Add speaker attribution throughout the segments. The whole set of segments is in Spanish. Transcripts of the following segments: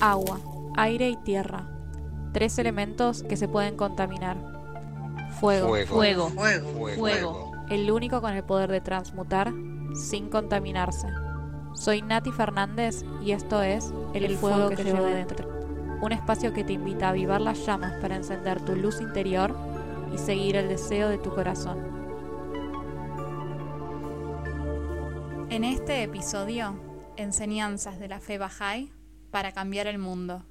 Speaker 1: Agua, aire y tierra. Tres elementos que se pueden contaminar. Fuego,
Speaker 2: Fuego.
Speaker 3: Fuego.
Speaker 2: Fuego.
Speaker 1: el único con el poder de transmutar sin contaminarse. Soy Nati Fernández y esto es El, fuego, que, llevo dentro. Un espacio que te invita a avivar las llamas para encender tu luz interior y seguir el deseo de tu corazón. En este episodio, enseñanzas de la fe Bahá'í para cambiar el mundo.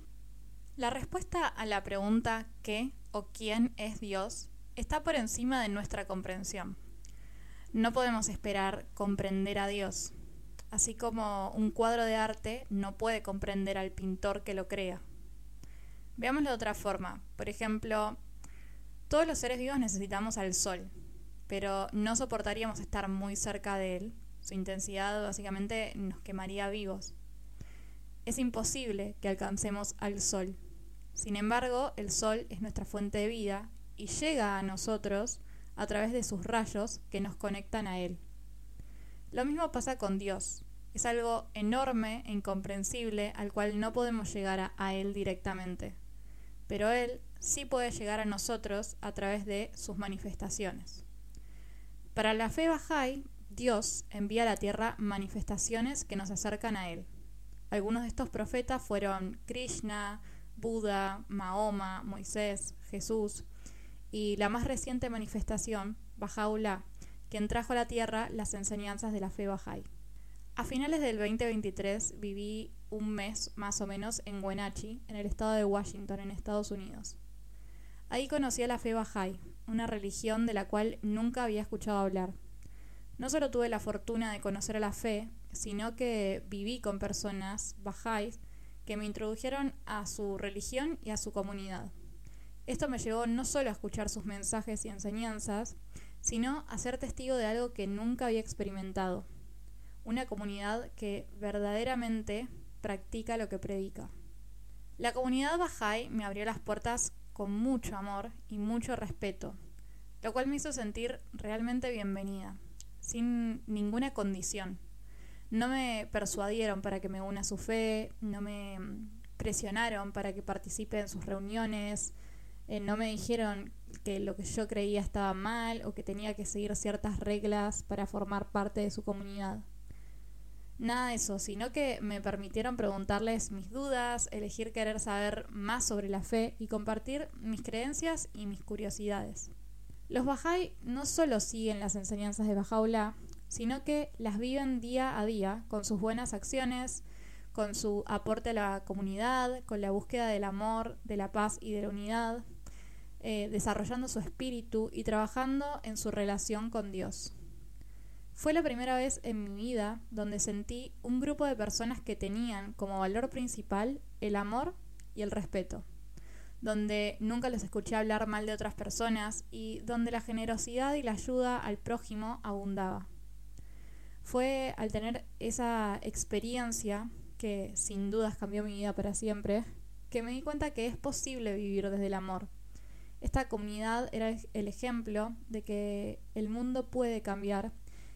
Speaker 1: La respuesta a la pregunta ¿qué o quién es Dios? está por encima de nuestra comprensión. No podemos esperar comprender a Dios, así como un cuadro de arte no puede comprender al pintor que lo crea. Veámoslo de otra forma. Por ejemplo, todos los seres vivos necesitamos al sol, pero no soportaríamos estar muy cerca de él. Su intensidad básicamente nos quemaría vivos. Es imposible que alcancemos al sol. Sin embargo, el sol es nuestra fuente de vida y llega a nosotros a través de sus rayos que nos conectan a Él. Lo mismo pasa con Dios. Es algo enorme e incomprensible al cual no podemos llegar a, Él directamente. Pero Él sí puede llegar a nosotros a través de sus manifestaciones. Para la fe Bahá'í, Dios envía a la tierra manifestaciones que nos acercan a Él. Algunos de estos profetas fueron Krishna, Buda, Mahoma, Moisés, Jesús, y la más reciente manifestación, Bahá'u'lláh, quien trajo a la tierra las enseñanzas de la fe Bahá'í. A finales del 2023 viví un mes más o menos en Wenatchee, en el estado de Washington, en Estados Unidos. Ahí conocí a la fe Bahá'í, una religión de la cual nunca había escuchado hablar. No solo tuve la fortuna de conocer a la fe, sino que viví con personas Bahá'ís que me introdujeron a su religión y a su comunidad. Esto me llevó no solo a escuchar sus mensajes y enseñanzas, sino a ser testigo de algo que nunca había experimentado, una comunidad que verdaderamente practica lo que predica. La comunidad Bahá'í me abrió las puertas con mucho amor y mucho respeto, lo cual me hizo sentir realmente bienvenida, sin ninguna condición. No me persuadieron para que me una a su fe, no me presionaron para que participe en sus reuniones, eh, no me dijeron que lo que yo creía estaba mal o que tenía que seguir ciertas reglas para formar parte de su comunidad. Nada de eso, sino que me permitieron preguntarles mis dudas, elegir querer saber más sobre la fe y compartir mis creencias y mis curiosidades. Los Bahá'í no solo siguen las enseñanzas de Bahá'u'lláh, sino que las viven día a día con sus buenas acciones, con su aporte a la comunidad, con la búsqueda del amor, de la paz y de la unidad, eh, desarrollando su espíritu y trabajando en su relación con Dios. Fue la primera vez en mi vida donde sentí un grupo de personas que tenían como valor principal el amor y el respeto, donde nunca les escuché hablar mal de otras personas y donde la generosidad y la ayuda al prójimo abundaba. Fue al tener esa experiencia, que sin dudas cambió mi vida para siempre, que me di cuenta que es posible vivir desde el amor esta comunidad era el ejemplo de que el mundo puede cambiar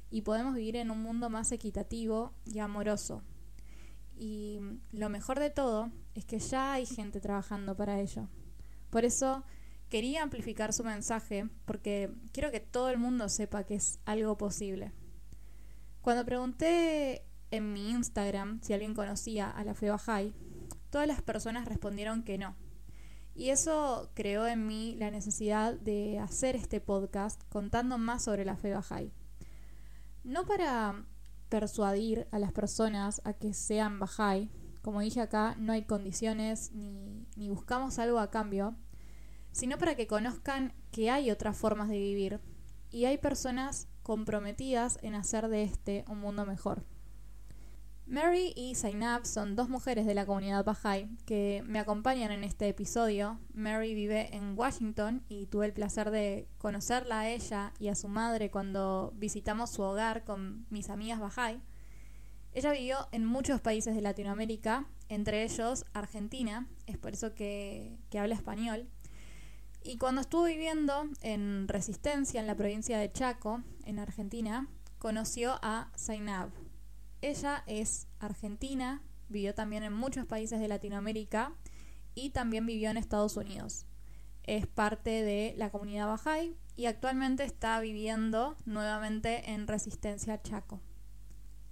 Speaker 1: y podemos vivir en un mundo más equitativo y amoroso. Y lo mejor de todo es que ya hay gente trabajando para ello. Por eso quería amplificar su mensaje porque quiero que todo el mundo sepa que es algo posible. Cuando pregunté en mi Instagram si alguien conocía a la fe Bahá'í, todas las personas respondieron que no y eso creó en mí la necesidad de hacer este podcast contando más sobre la fe Bahá'í. No para persuadir a las personas a que sean Bahá'í, como dije acá, no hay condiciones ni, ni buscamos algo a cambio, sino para que conozcan que hay otras formas de vivir y hay personas comprometidas en hacer de este un mundo mejor. Mary y Zainab son dos mujeres de la comunidad Bahá'í que me acompañan en este episodio. Mary vive en Washington y tuve el placer de conocerla a ella y a su madre cuando visitamos su hogar con mis amigas Bahá'í. Ella vivió en muchos países de Latinoamérica, entre ellos Argentina, es por eso que, que habla español. Y cuando estuvo viviendo en Resistencia, en la provincia de Chaco, en Argentina, conoció a Zainab, ella es argentina, vivió también en muchos países de Latinoamérica y también vivió en Estados Unidos. Es parte de la comunidad Bahá'í y actualmente está viviendo nuevamente en Resistencia Chaco.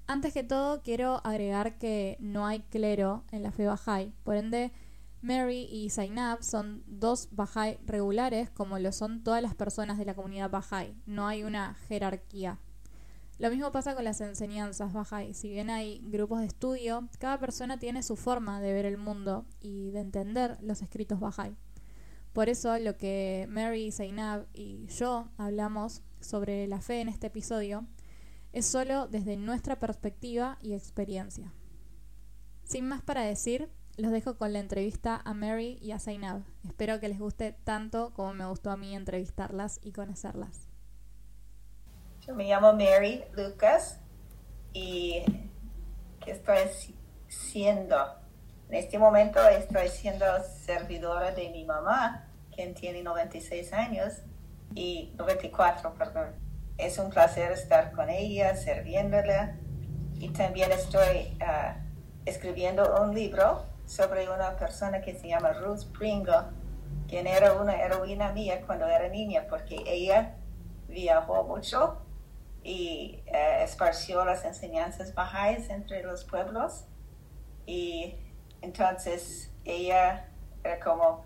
Speaker 1: Antes que todo, quiero agregar que no hay clero en la fe Bahá'í, por ende, Mary y Zainab son dos Bahá'í regulares como lo son todas las personas de la comunidad Bahá'í, no hay una jerarquía. Lo mismo pasa con las enseñanzas Bahá'í, si bien hay grupos de estudio, cada persona tiene su forma de ver el mundo y de entender los escritos Bahá'í. Por eso lo que Mary, Zainab y yo hablamos sobre la fe en este episodio es solo desde nuestra perspectiva y experiencia. Sin más para decir, los dejo con la entrevista a Mary y a Zainab. Espero que les guste tanto como me gustó a mí entrevistarlas y conocerlas.
Speaker 2: Yo me llamo Mary Lucas y ¿qué estoy siendo? En este momento estoy siendo servidora de mi mamá, quien tiene 96 años y 94, perdón es un placer estar con ella, sirviéndola. Y también estoy ah, escribiendo un libro sobre una persona que se llama Ruth Pringle, quien era una heroína mía cuando era niña, porque ella viajó mucho y uh, esparció las enseñanzas bajáis entre los pueblos. Y entonces ella era como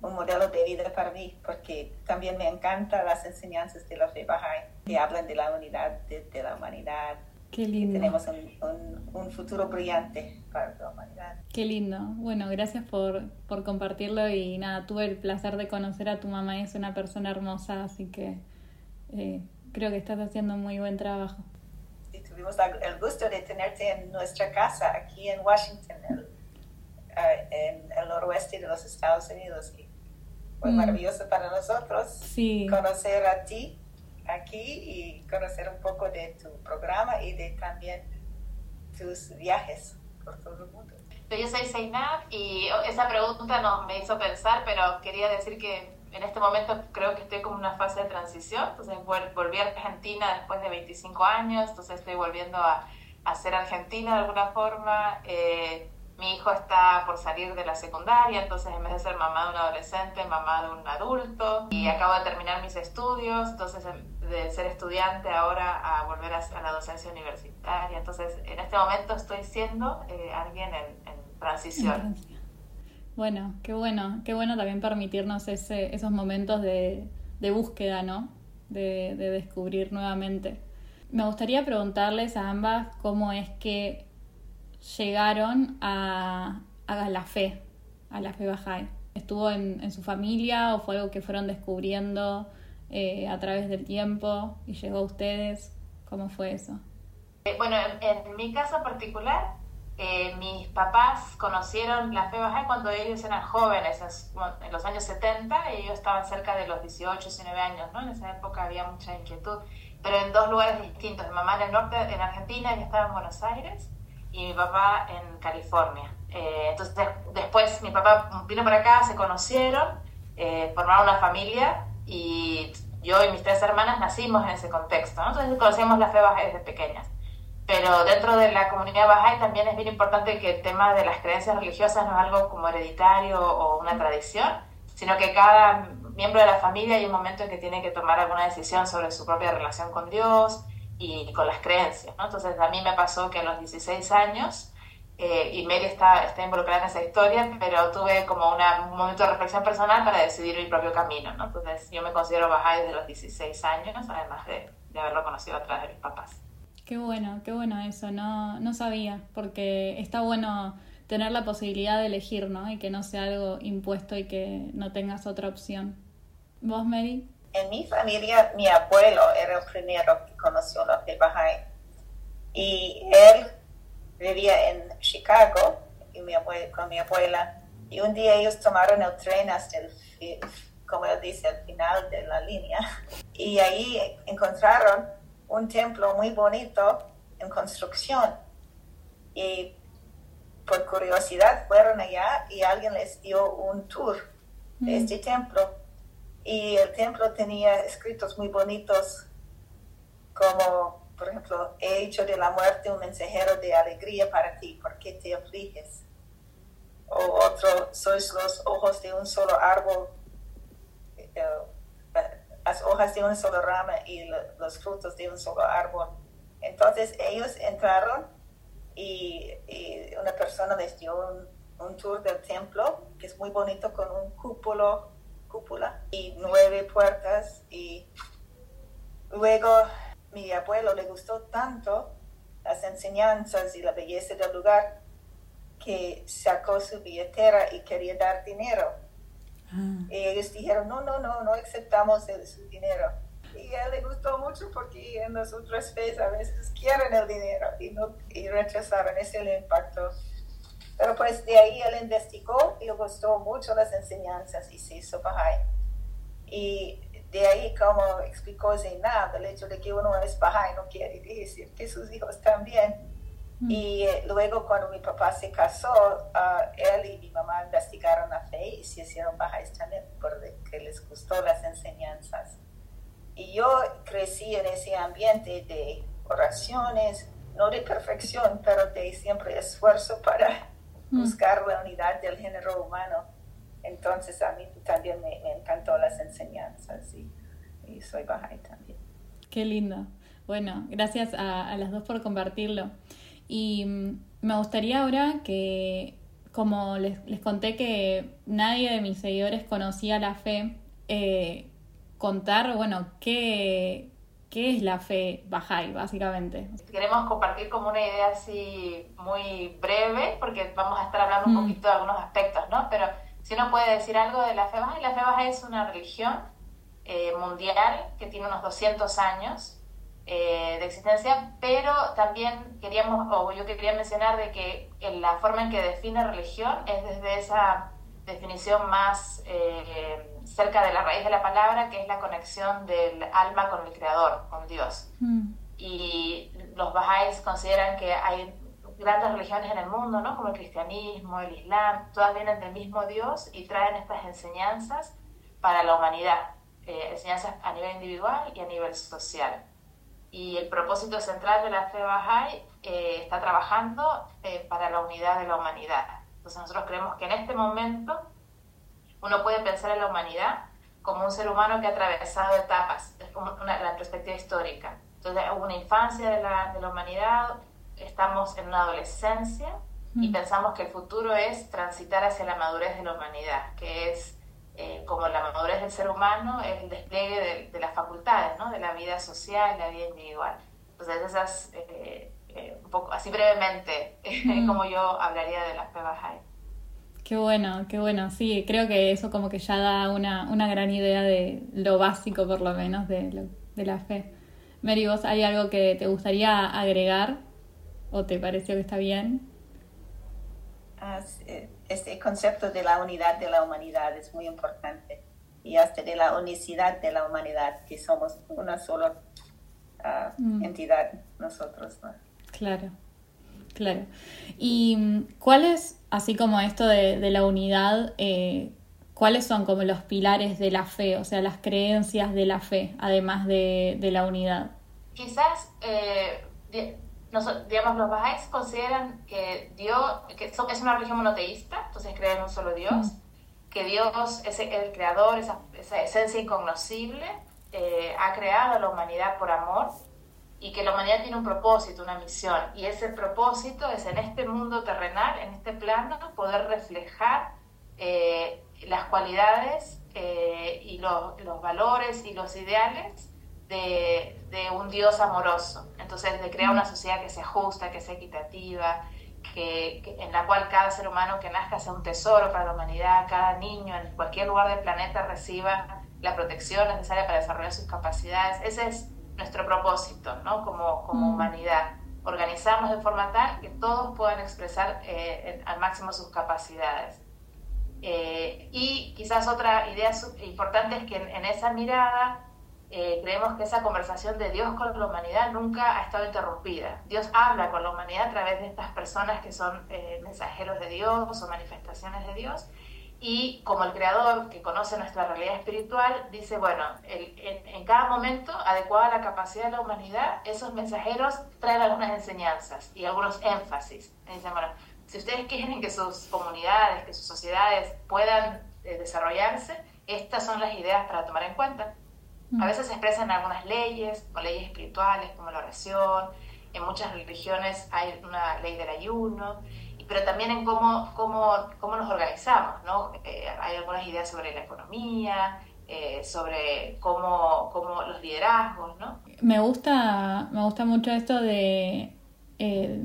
Speaker 2: un modelo de vida para mí, porque también me encantan las enseñanzas de la fe Bahá'í, que hablan de la unidad de, la humanidad.
Speaker 1: Qué lindo.
Speaker 2: tenemos un, un, futuro brillante para la humanidad.
Speaker 1: Qué lindo. Bueno, gracias por, por compartirlo y nada, tuve el placer de conocer a tu mamá y es una persona hermosa, así que eh, creo que estás haciendo muy buen trabajo.
Speaker 2: Sí, tuvimos el gusto de tenerte en nuestra casa aquí en Washington, eh, en el noroeste de los Estados Unidos. Y fue mm. maravilloso para nosotros conocer a ti aquí y conocer un poco de tu programa y de también tus viajes por todo el mundo.
Speaker 3: Yo soy Zainab y esa pregunta no me hizo pensar, pero quería decir que en este momento creo que estoy como en una fase de transición, entonces volví a Argentina después de 25 años, entonces estoy volviendo a, a ser argentina de alguna forma. Eh, mi hijo está por salir de la secundaria, entonces en vez de ser mamá de un adolescente, mamá de un adulto. Y acabo de terminar mis estudios, entonces de ser estudiante ahora a volver a, la docencia universitaria. Entonces en este momento estoy siendo eh, alguien en, transición.
Speaker 1: Bueno, qué bueno, qué bueno también permitirnos ese, esos momentos de, de búsqueda, ¿no? De, de descubrir nuevamente. Me gustaría preguntarles a ambas cómo es que llegaron a, a la fe, a la fe Bahá'í? ¿Estuvo en, en, su familia o fue algo que fueron descubriendo eh, a través del tiempo y llegó a ustedes? ¿Cómo fue eso?
Speaker 3: Eh, bueno, en, mi caso particular, eh, mis papás conocieron la fe Bahá'í cuando ellos eran jóvenes, en los años 70, y ellos estaban cerca de los 18, 19 años, ¿no? En esa época había mucha inquietud, pero en dos lugares distintos. Mi mamá en el norte, en Argentina, y estaba en Buenos Aires, y mi papá en California. Eh, entonces después mi papá vino para acá, se conocieron, eh, formaron una familia y yo y mis tres hermanas nacimos en ese contexto. Entonces conocíamos la fe baja desde pequeñas. Pero dentro de la comunidad baja también es bien importante que el tema de las creencias religiosas no es algo como hereditario o una tradición, sino que cada miembro de la familia hay un momento en que tiene que tomar alguna decisión sobre su propia relación con Dios, y con las creencias. ¿no? Entonces a mí me pasó que a los 16 años, eh, y Mary está, está involucrada en esa historia, pero tuve como una, un momento de reflexión personal para decidir mi propio camino. ¿no? Entonces yo me considero baja desde los 16 años, además de, de, haberlo conocido a través de mis papás.
Speaker 1: Qué bueno, qué bueno eso, no, no sabía, porque está bueno tener la posibilidad de elegir, ¿no? Y que no sea algo impuesto y que no tengas otra opción. ¿Vos, Mary?
Speaker 2: En mi familia, mi abuelo era el primero que conoció la fe Bahá'í. Y él vivía en Chicago y mi con mi abuela. Y un día ellos tomaron el tren hasta el, como él dice, el final de la línea. Y ahí encontraron un templo muy bonito en construcción. Y por curiosidad fueron allá y alguien les dio un tour de mm. este templo y el templo tenía escritos muy bonitos como por ejemplo, he hecho de la muerte un mensajero de alegría para ti, ¿por qué te afliges? O otro, sois los ojos de un solo árbol, eh, las hojas de una sola rama y los frutos de un solo árbol. Entonces ellos entraron y, una persona les dio un, un, tour del templo, que es muy bonito, con un cúpulo, cúpula y nueve puertas. Y luego mi abuelo le gustó tanto las enseñanzas y la belleza del lugar que sacó su billetera y quería dar dinero. Ah. Y ellos dijeron, no, no, no, no aceptamos el, su dinero. Y a él le gustó mucho porque en las otras veces a veces quieren el dinero y, no, y rechazaron, ese le impactó. Pero pues de ahí él investigó y le gustó mucho las enseñanzas y se hizo Bahá'í. Y de ahí, como explicó Zainab, el hecho de que uno es Bahá'í no quiere decir que sus hijos también. Mm. Y eh, luego cuando mi papá se casó, ah, él y mi mamá investigaron la fe y se hicieron Bahá'ís también porque les gustó las enseñanzas. Y yo crecí en ese ambiente de oraciones, no de perfección, pero de siempre esfuerzo para. Buscar la unidad del género humano. Entonces a mí también me, encantó las enseñanzas y, soy Bahá'í también.
Speaker 1: Qué lindo. Bueno, gracias a, a las dos por compartirlo. Y mm, me gustaría ahora que, como les, les, conté que nadie de mis seguidores conocía la fe, eh, contar, bueno, qué, qué es la fe Bahá'í, básicamente.
Speaker 3: Queremos compartir como una idea así muy breve, porque vamos a estar hablando un mm. poquito de algunos aspectos, ¿no? Pero si uno puede decir algo de la fe Bahá'í, la fe Bahá'í es una religión eh, mundial que tiene unos 200 años, eh, de existencia, pero también queríamos, o yo quería mencionar de que la forma en que define religión es desde esa definición más eh, cerca de la raíz de la palabra, que es la conexión del alma con el Creador, con Dios. Mm. Y los Bahá'ís consideran que hay grandes religiones en el mundo, ¿no? como el cristianismo, el islam, todas vienen del mismo Dios y traen estas enseñanzas para la humanidad, eh, enseñanzas a nivel individual y a nivel social y el propósito central de la fe Bahá'í eh, está trabajando eh, para la unidad de la humanidad. Entonces nosotros creemos que en este momento uno puede pensar en la humanidad como un ser humano que ha atravesado etapas, es como una, la perspectiva histórica. Entonces hubo una infancia de la, de la humanidad, estamos en una adolescencia y pensamos que el futuro es transitar hacia la madurez de la humanidad, que es eh, como la madurez del ser humano, es el despliegue de, las facultades, ¿no? de la vida social, la vida individual. Entonces, esas, eh, eh, un poco, así brevemente, mm. como yo hablaría de la fe Bahá'í.
Speaker 1: Qué bueno, qué bueno. Sí, creo que eso como que ya da una, una gran idea de lo básico, por lo menos, de, de la fe. Mary, ¿vos hay algo que te gustaría agregar o te pareció que está bien?
Speaker 2: Ah, este concepto de la unidad de la humanidad es muy importante y hasta de la unicidad de la humanidad, que somos una sola ah, mm. entidad nosotros.
Speaker 1: Claro, claro. ¿Y mm, cuáles, así como esto de, la unidad, eh, cuáles son como los pilares de la fe, o sea, las creencias de la fe, además de, de la unidad?
Speaker 3: Quizás eh, digamos, los bajáis consideran que Dios, que es una religión monoteísta, entonces creen en un solo Dios, mm. que Dios es el creador, esa, esencia incognoscible, eh, ha creado a la humanidad por amor y que la humanidad tiene un propósito, una misión, y ese propósito es en este mundo terrenal, en este plano, poder reflejar eh, las cualidades eh, y los, valores y los ideales de, de, un Dios amoroso. Entonces, de crear una sociedad que sea justa, que sea equitativa, que, en la cual cada ser humano que nazca sea un tesoro para la humanidad, cada niño en cualquier lugar del planeta reciba la protección necesaria para desarrollar sus capacidades. Ese es nuestro propósito, ¿no? Como, como humanidad. Organizarnos de forma tal que todos puedan expresar eh, al máximo sus capacidades. Eh, y quizás otra idea importante es que en esa mirada eh, creemos que esa conversación de Dios con la humanidad nunca ha estado interrumpida. Dios habla con la humanidad a través de estas personas que son eh, mensajeros de Dios o manifestaciones de Dios Y como el creador que conoce nuestra realidad espiritual, dice, bueno, en, cada momento, adecuado a la capacidad de la humanidad, esos mensajeros traen algunas enseñanzas y algunos énfasis. dicen, bueno, si ustedes quieren que sus comunidades, que sus sociedades puedan eh, desarrollarse, estas son las ideas para tomar en cuenta. A mm. veces se expresan algunas leyes, o leyes espirituales como la oración, en muchas religiones hay una ley del ayuno, pero también en cómo, cómo, cómo nos organizamos, ¿no? Eh, hay algunas ideas sobre la economía, eh, sobre cómo, cómo, los liderazgos, ¿no?
Speaker 1: Me gusta, me gusta mucho esto de eh,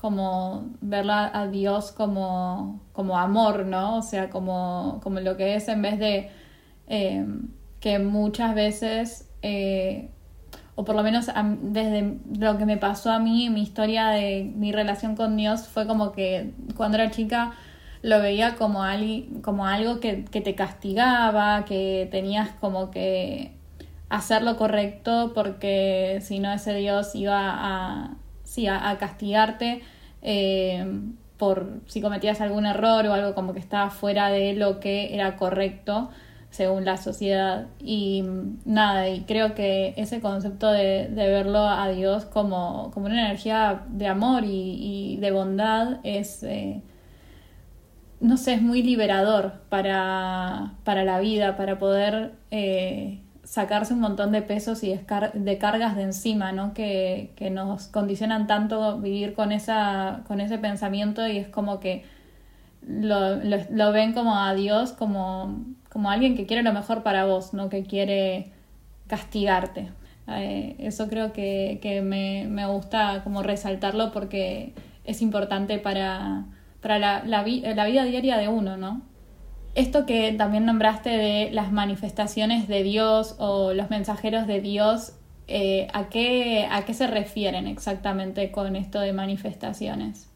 Speaker 1: como ver a Dios como, como amor, ¿no? O sea, como, como lo que es en vez de que muchas veces o por lo menos desde lo que me pasó a mí, mi historia de mi relación con Dios fue como que cuando era chica lo veía como, como algo que, te castigaba, que tenías como que hacer lo correcto porque si no ese Dios iba a, sí, a, castigarte eh, por si cometías algún error o algo como que estaba fuera de lo que era correcto según la sociedad. Y nada, y creo que ese concepto de, verlo a Dios como, como, una energía de amor y, de bondad es, eh, no sé, es muy liberador para, para la vida, para poder eh, sacarse un montón de pesos y de cargas de encima, ¿no? Que, que nos condicionan tanto vivir con, esa, con ese pensamiento y es como que lo, lo ven como a Dios como como alguien que quiere lo mejor para vos, no que quiere castigarte. Eh, eso creo que, que me, me, gusta como resaltarlo porque es importante para, para la, la, vida diaria de uno, ¿no? Esto que también nombraste de las manifestaciones de Dios o los mensajeros de Dios, eh, ¿a, qué, ¿a qué se refieren exactamente con esto de manifestaciones?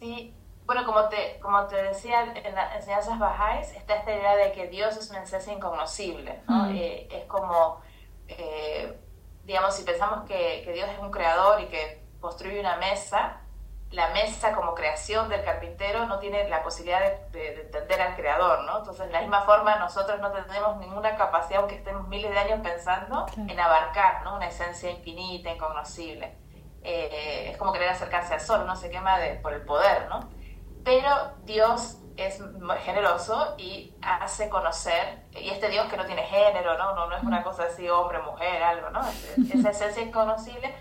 Speaker 3: Sí, bueno, como te, como te decía, en las enseñanzas bajáis está esta idea de que Dios es una esencia incognoscible, ¿no? Mm. Eh, es como, eh, digamos, si pensamos que, que, Dios es un creador y que construye una mesa, la mesa como creación del carpintero no tiene la posibilidad de, entender al creador, ¿no? Entonces, de la misma forma, nosotros no tenemos ninguna capacidad, aunque estemos miles de años pensando, en abarcar, ¿no? Una esencia infinita, incognoscible. Eh, es como querer acercarse al sol, no se quema de, por el poder, ¿no? Pero Dios es generoso y hace conocer, y este Dios que no tiene género, ¿no? No, es una cosa así, hombre, mujer, algo, ¿no? Esa esencia inconocible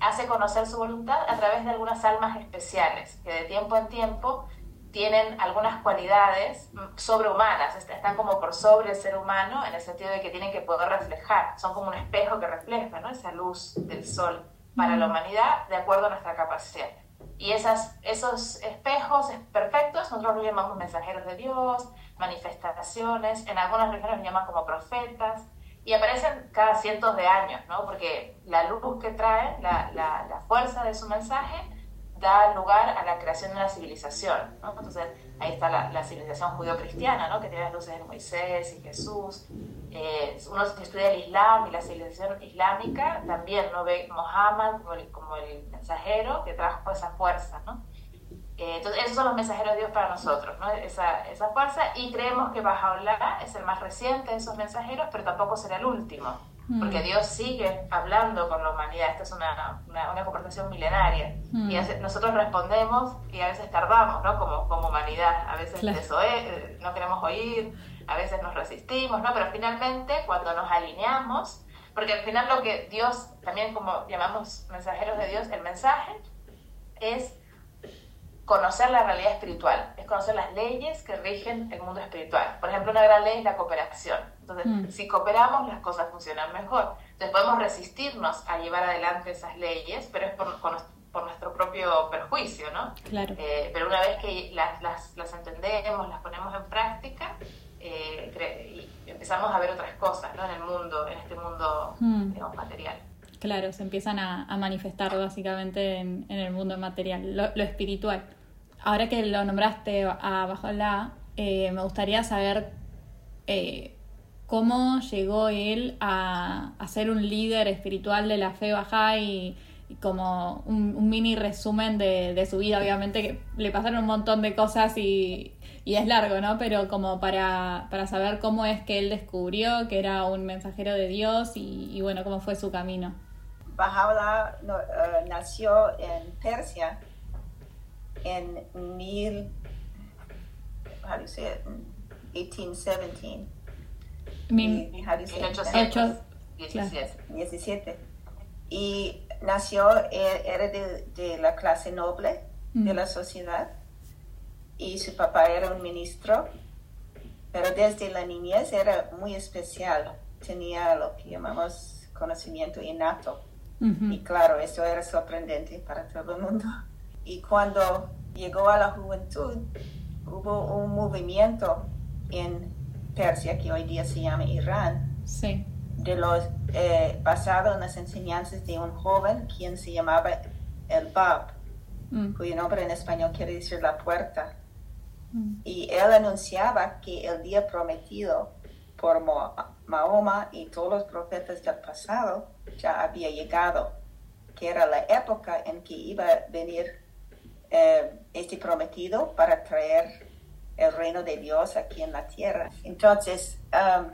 Speaker 3: hace conocer su voluntad a través de algunas almas especiales, que de tiempo en tiempo tienen algunas cualidades sobrehumanas, están como por sobre el ser humano, en el sentido de que tienen que poder reflejar, son como un espejo que refleja ¿no? esa luz del sol para la humanidad de acuerdo a nuestra capacidad. Y esas, esos espejos perfectos nosotros los llamamos mensajeros de Dios, manifestaciones, en algunas religiones los llaman como profetas, y aparecen cada cientos de años, ¿no? porque la luz que trae, la, la, fuerza de su mensaje, da lugar a la creación de una civilización. ¿no? Ahí está la, civilización judío-cristiana, ¿no? que tiene las luces de Moisés y Jesús. Eh, uno que estudia el Islam y la civilización islámica también no ve Mohammed como el, como el mensajero que trajo esa fuerza. ¿no? Eh, entonces, esos son los mensajeros de Dios para nosotros, ¿no? esa, esa fuerza, y creemos que Bajaola es el más reciente de esos mensajeros, pero tampoco será el último porque mm. Dios sigue hablando con la humanidad. Esta es una, una, conversación milenaria. Mm. Y nosotros respondemos y a veces tardamos, ¿no? Como, como humanidad. A veces eh, no queremos oír, a veces nos resistimos, ¿no? Pero finalmente, cuando nos alineamos, porque al final lo que Dios, también como llamamos mensajeros de Dios, el mensaje es conocer la realidad espiritual, es conocer las leyes que rigen el mundo espiritual. Por ejemplo, una gran ley es la cooperación. Entonces, mm. si cooperamos, las cosas funcionan mejor. Entonces, podemos resistirnos a llevar adelante esas leyes, pero es por, por, nuestro propio perjuicio, ¿no?
Speaker 1: Claro.
Speaker 3: Eh, pero una vez que las, las, las, entendemos, las ponemos en práctica, eh, empezamos a ver otras cosas, ¿no? En el mundo, en este mundo, mm. digamos, material.
Speaker 1: Claro, se empiezan a, a manifestar básicamente en, en, el mundo material, lo, lo espiritual ahora que lo nombraste a Bajo eh, me gustaría saber eh, cómo llegó él a, ser un líder espiritual de la fe baja y como un, mini resumen de, su vida, obviamente que le pasaron un montón de cosas y, es largo, ¿no? Pero como para, saber cómo es que él descubrió que era un mensajero de Dios y, bueno, cómo fue su camino.
Speaker 2: Baha'u'llah eh, nació en Persia en mil, how do you say it? 1817. 1817. Y nació, eh, era de, la clase noble de mm. la sociedad y su papá era un ministro, pero desde la niñez era muy especial, tenía lo que llamamos conocimiento innato. Y claro, eso era sorprendente para todo el mundo. Y cuando llegó a la juventud, hubo un movimiento en Persia, que hoy día se llama Irán,
Speaker 1: sí
Speaker 2: de los, eh, basado en las enseñanzas de un joven quien se llamaba el Bab, mm. cuyo nombre en español quiere decir la puerta. Mm. Y él anunciaba que el día prometido por Mahoma y todos los profetas del pasado ya había llegado, que era la época en que iba a venir eh, este prometido para traer el reino de Dios aquí en la tierra. Entonces, um,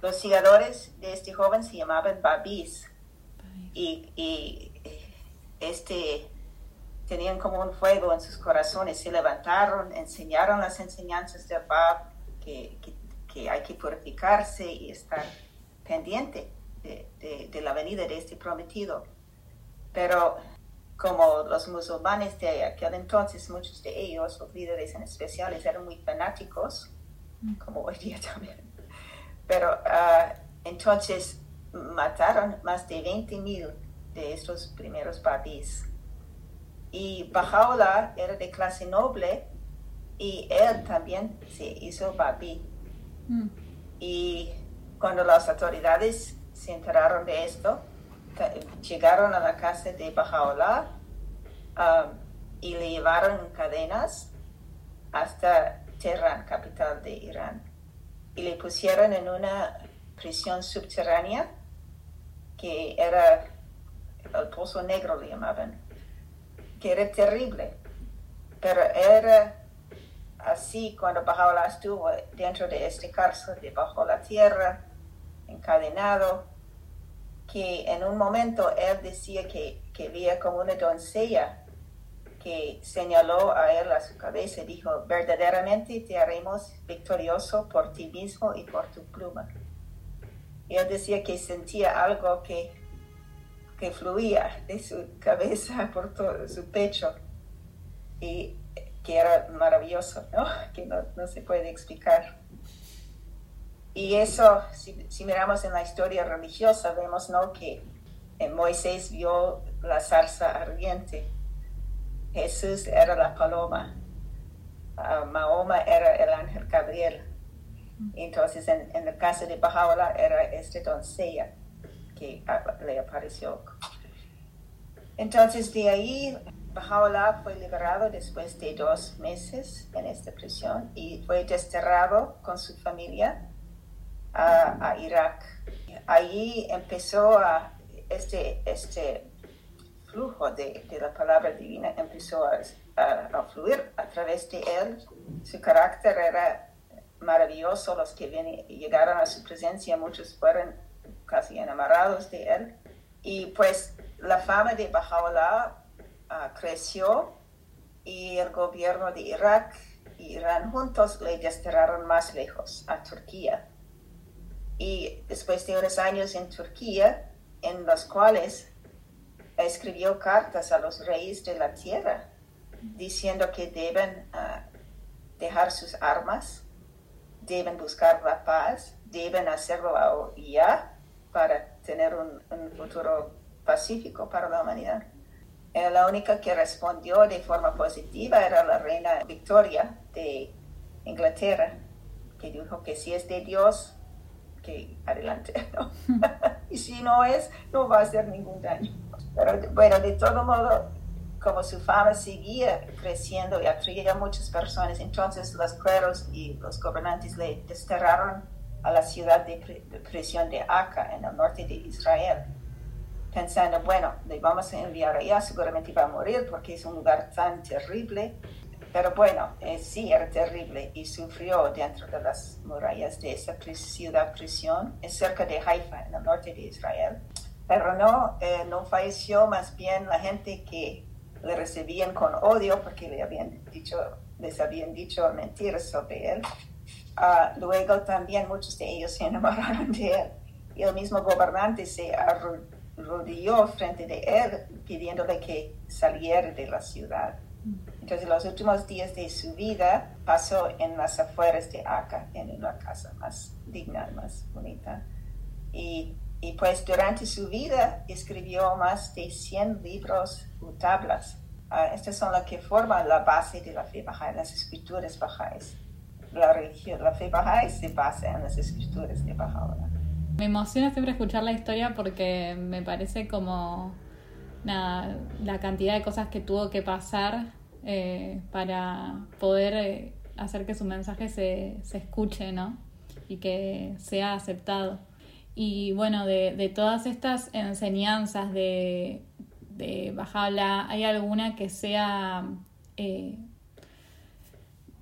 Speaker 2: los seguidores de este joven se llamaban Babis y, este, tenían como un fuego en sus corazones, se levantaron, enseñaron las enseñanzas de Bab, que, hay que purificarse y estar pendiente de, la venida de este prometido. Pero como los musulmanes de aquel entonces, muchos de ellos, los líderes en especiales, eran muy fanáticos, mm. como hoy día también pero uh, entonces mataron más de 20.000 de estos primeros babis. Y Baha'u'llah era de clase noble y él también se hizo babi. Mm. Y cuando las autoridades se enteraron de esto, llegaron a la casa de Baha'u'llah um, y le llevaron en cadenas hasta Teherán, capital de Irán. Y le pusieron en una prisión subterránea que era el pozo negro le llamaban, que era terrible, pero era así cuando Baha'u'llah estuvo dentro de este cárcel debajo de la tierra, encadenado, que en un momento él decía que, que veía como una doncella que señaló a él a su cabeza y dijo, verdaderamente te haremos victorioso por ti mismo y por tu pluma. Él decía que sentía algo que, que fluía de su cabeza por todo su pecho y que era maravilloso, ¿no? que no, no se puede explicar. Y eso, si, si, miramos en la historia religiosa, vemos ¿no? que Moisés vio la zarza ardiente Jesús era la paloma, uh, Mahoma era el ángel Gabriel. Entonces, en, en el caso de Baha'u'llah era esta doncella que le apareció. Entonces, de ahí, Baha'u'llah fue liberado después de dos meses en esta prisión y fue desterrado con su familia a, a Irak. Allí empezó a este, este flujo de, la palabra divina empezó a, fluir a través de él. Su carácter era maravilloso, los que llegaron a su presencia, muchos fueron casi enamorados de él. Y pues la fama de Baha'u'llah ah, creció y el gobierno de Irak y Irán juntos le desterraron más lejos, a Turquía. Y después de unos años en Turquía, en los cuales escribió cartas a los reyes de la tierra diciendo que deben ah, dejar sus armas, deben buscar la paz, deben hacerlo ya para tener un, futuro pacífico para la humanidad. Eh, la única que respondió de forma positiva era la reina Victoria de Inglaterra, que dijo que si es de Dios, que adelante, y si no es, no va a hacer ningún daño. Pero bueno, de todo modo, como su fama seguía creciendo y atraía a muchas personas, entonces los cleros y los gobernantes le desterraron a la ciudad de prisión de Aka, en el norte de Israel. pensando, bueno, le vamos a enviar allá, seguramente va a morir porque es un lugar tan terrible. Pero bueno, eh, sí era terrible y sufrió dentro de las murallas de esa ciudad prisión, es cerca de Haifa, en el norte de Israel. Pero no, eh, no falleció, más bien la gente que le recibían con odio porque le habían dicho, les habían dicho mentiras sobre él. Ah, luego también muchos de ellos se enamoraron de él y el mismo gobernante se arrodilló frente de él pidiéndole que saliera de la ciudad. Entonces los últimos días de su vida pasó en las afueras de Acá, en una casa más digna, más bonita. Y, y pues durante su vida escribió más de 100 libros o tablas. Uh, estas son las que forman la base de la fe baja, las escrituras bajáis. La la fe baja se basa en las escrituras de Bahá'u'lláh.
Speaker 1: Me emociona siempre escuchar la historia porque me parece como nada, la cantidad de cosas que tuvo que pasar eh, para poder eh, hacer que su mensaje se, se escuche, ¿no? Y que sea aceptado. Y bueno, de, de todas estas enseñanzas de, de Bajala, ¿hay alguna que sea eh,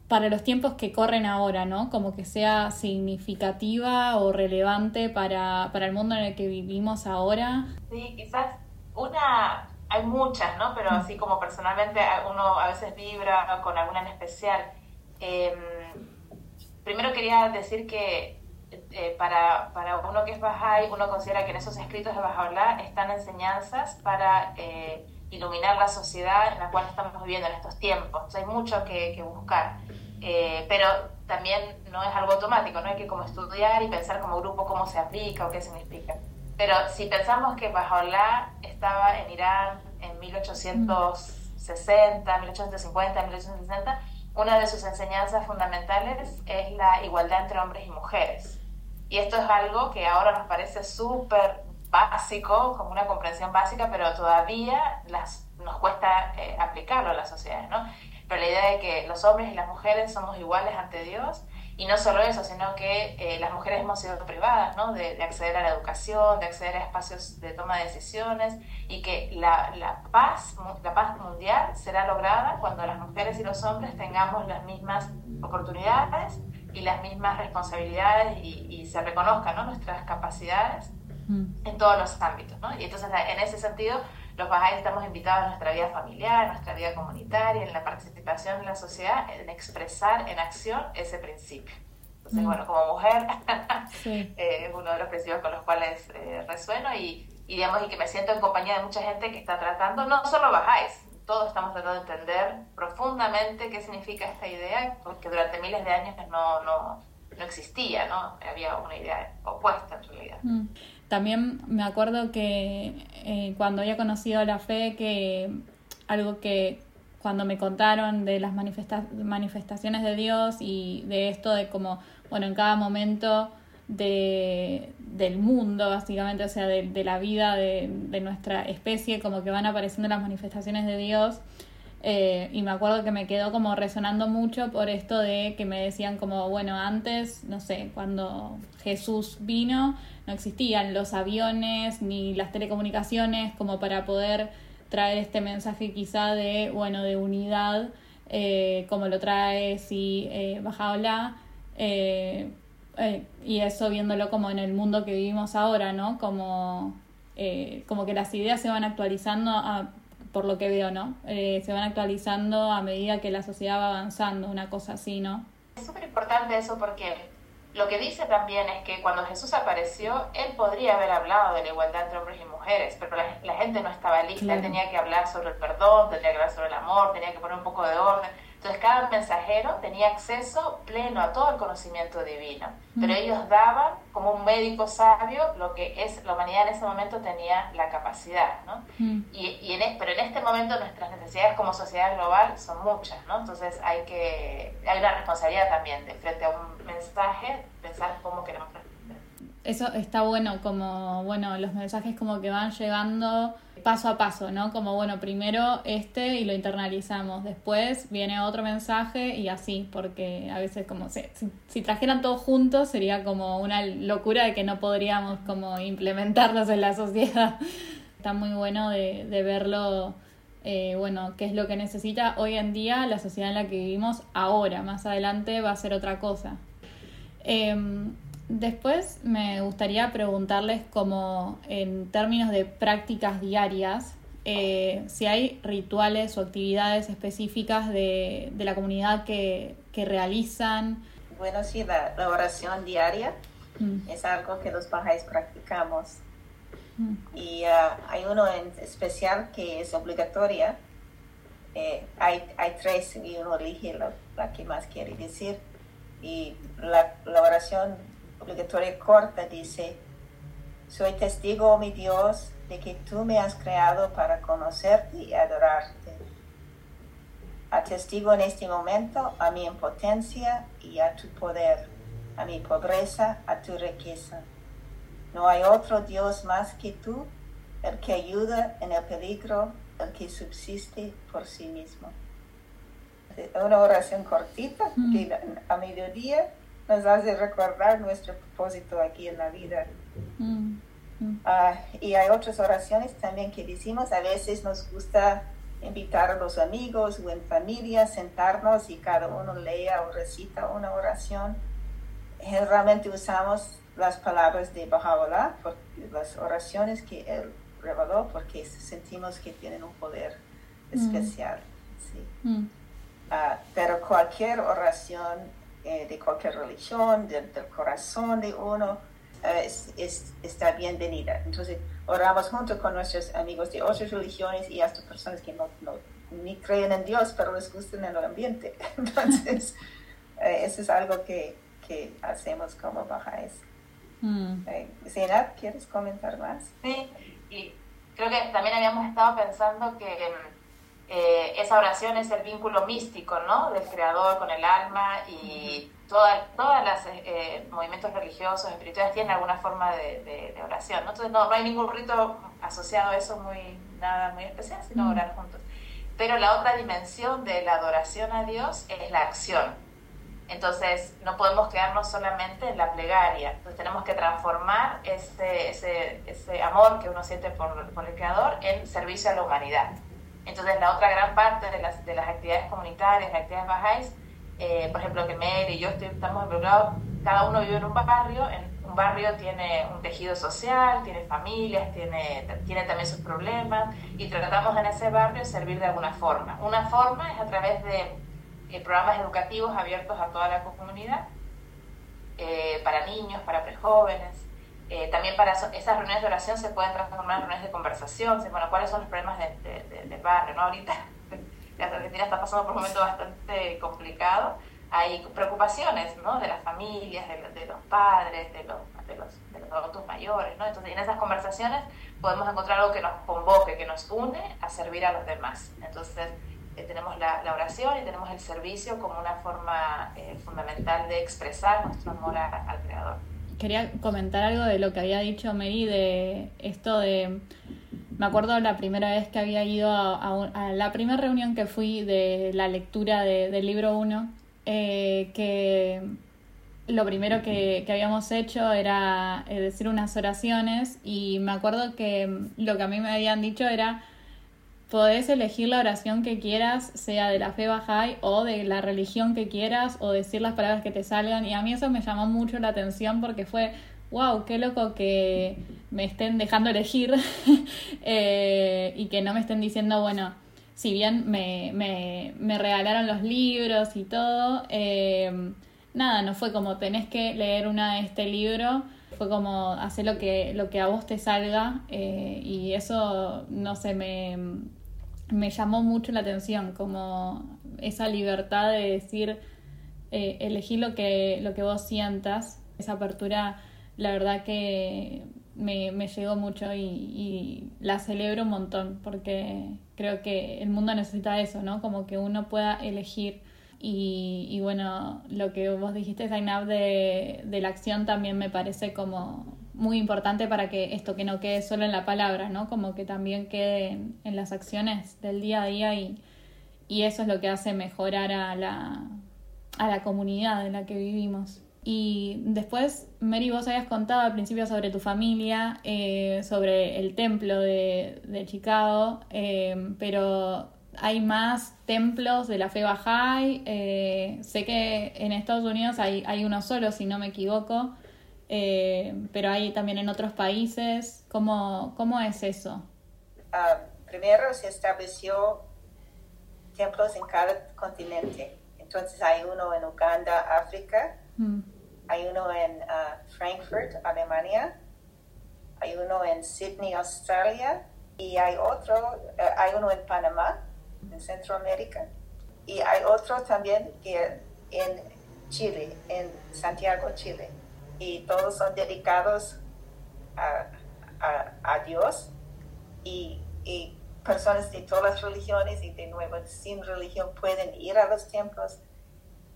Speaker 1: para los tiempos que corren ahora, ¿no? Como que sea significativa o relevante para, para el mundo en el que vivimos ahora.
Speaker 3: Sí, quizás una, hay muchas, ¿no? Pero así como personalmente uno a veces vibra con alguna en especial. Em, primero quería decir que eh, para, para, uno que es Bahá'í, uno considera que en esos escritos de Baha'u'lláh están enseñanzas para eh, iluminar la sociedad en la cual estamos viviendo en estos tiempos. hay mucho que, que buscar. Eh, pero también no es algo automático, no hay que como estudiar y pensar como grupo cómo se aplica o qué significa. Pero si pensamos que Baha'u'lláh estaba en Irán en 1860, 1850, 1860, una de sus enseñanzas fundamentales es la igualdad entre hombres y mujeres. Y esto es algo que ahora nos parece súper básico, como una comprensión básica, pero todavía nos cuesta eh, aplicarlo a las sociedades, ¿no? pero la idea de que los hombres y las mujeres somos iguales ante Dios y no solo eso, sino que eh, las mujeres hemos sido privadas ¿no? de, acceder a la educación, de acceder a espacios de toma de decisiones y que la, la, paz, la paz mundial será lograda cuando las mujeres y los hombres tengamos las mismas oportunidades y las mismas responsabilidades y, y se reconozcan ¿no? nuestras capacidades mm. en todos los ámbitos. ¿no? Y entonces en ese sentido los Bahá'í estamos invitados a nuestra vida familiar, a nuestra vida comunitaria, en la participación en la sociedad, en expresar en acción ese principio. Entonces, mm. bueno, como mujer, eh, es uno de los principios con los cuales eh, resueno y, digamos, y que me siento en compañía de mucha gente que está tratando, no solo Bahá'ís, todos estamos tratando de entender profundamente qué significa esta idea, porque durante miles de años no, no, no existía, ¿no? Había una idea opuesta en realidad. Mm.
Speaker 1: También me acuerdo que eh, cuando había conocido la fe, que algo que cuando me contaron de las manifestaciones de Dios y de esto de como, bueno, en cada momento de, del mundo, básicamente, o sea, de, la vida de, de, nuestra especie, como que van apareciendo las manifestaciones de Dios. Eh, y me acuerdo que me quedó como resonando mucho por esto de que me decían como, bueno, antes, no sé, cuando Jesús vino, no existían los aviones ni las telecomunicaciones como para poder traer este mensaje quizá de, bueno, de unidad, eh, como lo trae si eh, Bajaola, eh, eh, y eso viéndolo como en el mundo que vivimos ahora, ¿no? Como, como que las ideas se van actualizando a, por lo que veo, ¿no? se van actualizando a medida que la sociedad va avanzando, una cosa así, ¿no?
Speaker 3: Es súper importante eso porque lo que dice también es que cuando Jesús apareció, él podría haber hablado de la igualdad entre hombres y mujeres, pero la, gente no estaba lista, él tenía que hablar sobre el perdón, tenía que hablar sobre el amor, tenía que poner un poco de orden. Entonces cada mensajero tenía acceso pleno a todo el conocimiento divino, pero ellos daban como un médico sabio lo que es la humanidad en ese momento tenía la capacidad, ¿no? y, y en, e, pero en este momento nuestras necesidades como sociedad global son muchas, ¿no? Entonces hay que hay una responsabilidad también de frente a un mensaje pensar cómo queremos responder.
Speaker 1: Eso está bueno, como bueno los mensajes como que van llegando paso a paso, ¿no? Como, bueno, primero este y lo internalizamos, después viene otro mensaje y así, porque a veces como si, si trajeran todos juntos sería como una locura de que no podríamos como implementarlos en la sociedad. está muy bueno de, verlo, eh, bueno, qué es lo que necesita hoy en día la sociedad en la que vivimos ahora, más adelante va a ser otra cosa. Em, después me gustaría preguntarles como en términos de prácticas diarias, eh, si hay rituales o actividades específicas de, de la comunidad que, que realizan.
Speaker 2: Bueno, sí, la, la oración diaria mm. es algo que los bajáis practicamos. Mm. Y uh, hay uno en especial que es obligatoria. Eh, hay, hay tres y uno elige la, la que más quiere decir. Y la, la oración obligatoria corta dice, soy testigo, oh mi Dios, de que tú me has creado para conocerte y adorarte. Atestigo en este momento a mi impotencia y a tu poder, a mi pobreza, a tu riqueza. No hay otro Dios más que tú, el que ayuda en el peligro, el que subsiste por sí mismo. Una oración cortita que a mediodía nos hace recordar nuestro propósito aquí en la vida. Mm. Uh, y hay otras oraciones también que decimos, a veces nos gusta invitar a los amigos o en familia, sentarnos y cada uno lea o recita una oración. Generalmente usamos las palabras de Baha'u'llah, las oraciones que él reveló, porque sentimos que tienen un poder mm. especial. Sí. Mm. Uh, pero cualquier oración eh, de cualquier religión, del corazón de uno, eh, es, está bienvenida. Entonces, oramos junto con nuestros amigos de otras religiones y hasta personas que no, no ni creen en Dios, pero les gusta en el ambiente. Entonces, eh, eso es algo que, que hacemos como bajáis. Mm. Eh, ¿quieres comentar más?
Speaker 3: Sí, y creo que también habíamos estado pensando que eh, esa oración es el vínculo místico, ¿no? Del creador con el alma y todas todas las eh, eh, movimientos religiosos, espirituales tienen alguna forma de, oración, ¿no? Entonces no, hay ningún rito asociado a eso muy, nada muy especial, sino orar juntos. Pero la otra dimensión de la adoración a Dios es la acción. Entonces no podemos quedarnos solamente en la plegaria, entonces tenemos que transformar ese, ese, ese amor que uno siente por, por el Creador en servicio a la humanidad. Entonces, la otra gran parte de las, de las actividades comunitarias, las actividades bajáis, eh, por ejemplo, que Mary y yo estamos involucrados, cada uno vive en un barrio, un barrio tiene un tejido social, tiene familias, tiene, tiene también sus problemas, y tratamos en ese barrio servir de alguna forma. Una forma es a través de eh, programas educativos abiertos a toda la comunidad, eh, para niños, para prejóvenes, eh, también para esas reuniones de oración se pueden transformar en reuniones de conversación, bueno, cuáles son los problemas del barrio, ¿no? Ahorita la Argentina está pasando por un momento bastante complicado, hay preocupaciones, ¿no? De las familias, de, los padres, de los, de los, de los adultos mayores, ¿no? Entonces, en esas conversaciones podemos encontrar algo que nos convoque, que nos une a servir a los demás. Entonces, eh, tenemos la, oración y tenemos el servicio como una forma eh, fundamental de expresar nuestro amor al Creador
Speaker 1: quería comentar algo de lo que había dicho Mary de esto de... Me acuerdo la primera vez que había ido a, la primera reunión que fui de la lectura del libro 1, eh, que lo primero que, que habíamos hecho era eh, decir unas oraciones y me acuerdo que lo que a mí me habían dicho era podés elegir la oración que quieras, sea de la fe Bahá'í o de la religión que quieras o decir las palabras que te salgan. Y a mí eso me llamó mucho la atención porque fue, wow, qué loco que me estén dejando elegir eh, y que no me estén diciendo, bueno, si bien me, me, me regalaron los libros y todo, eh, nada, no fue como tenés que leer una de este libro fue como hacer lo que, lo que a vos te salga eh, y eso, no sé, me, me llamó mucho la atención, como esa libertad de decir, eh, elegir lo que, lo que vos sientas, esa apertura, la verdad que me, me llegó mucho y, y, la celebro un montón, porque creo que el mundo necesita eso, ¿no? Como que uno pueda elegir. Y, y bueno, lo que vos dijiste, Zainab, de, de la acción también me parece como muy importante para que esto que no quede solo en la palabra, ¿no? Como que también quede en, las acciones del día a día y, y, eso es lo que hace mejorar a la, a la comunidad en la que vivimos. y después, Mary, vos habías contado al principio sobre tu familia, eh, sobre el templo de, Chicago, eh, pero hay más templos de la fe Bahá'í. Eh, sé que en Estados Unidos hay, hay uno solo, si no me equivoco, pero hay también en otros países. ¿Cómo, cómo es eso?
Speaker 2: Ah, primero se estableció templos en cada continente. Entonces hay uno en Uganda, África. Mm hay uno en uh, Frankfurt, Alemania, hay uno en Sydney, Australia, y hay otro, uh, hay uno en Panamá, en Centroamérica, y hay otro también que en Chile, en Santiago, Chile, y todos son dedicados a, a, Dios y, y personas de todas las religiones y de nuevo sin religión pueden ir a los templos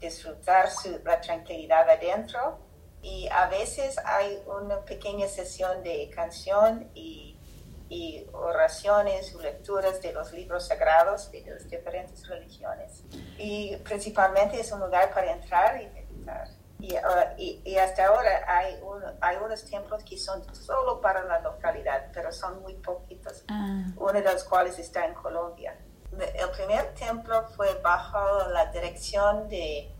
Speaker 2: disfrutar su, la tranquilidad adentro y a veces hay una pequeña sesión de canción y, y oraciones o lecturas de los libros sagrados de las diferentes religiones. Y principalmente es un lugar para entrar y meditar. Y, uh, y, hasta ahora hay, hay unos templos que son solo para la localidad, pero son muy poquitos. Ah. Uno de los cuales está en Colombia el primer templo fue bajo la dirección de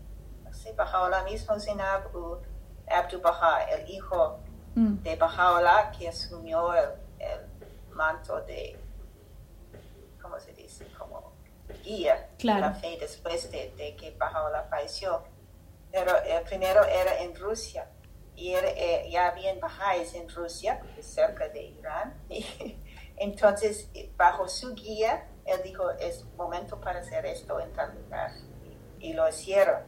Speaker 2: no Bajaola mismo, Zinab o Abdul Baha, el hijo mm. de Bajaola que asumió el, manto de, ¿cómo se dice? Como guía de la fe después de, que Bajaola falleció. Pero el primero era en Rusia y eh, ya había Bahá'ís en Rusia, cerca de Irán. entonces, bajo su guía, él dijo, es momento para hacer esto en tal lugar. Y, lo hicieron.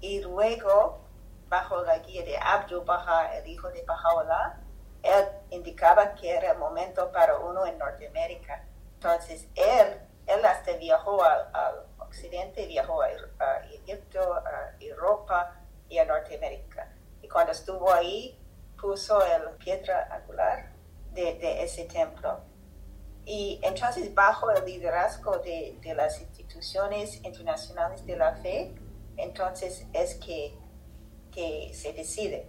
Speaker 2: Y luego, bajo la guía de Abdul Baha, el hijo de Baha'u'llah, él indicaba que era el momento para uno en Norteamérica. Entonces, él, él hasta viajó al, occidente, viajó a, Egipto, a Europa y a Norteamérica. Y cuando estuvo ahí, puso la piedra angular de, ese templo. Y entonces, bajo el liderazgo de, de, las instituciones internacionales de la fe, entonces es que, que se decide.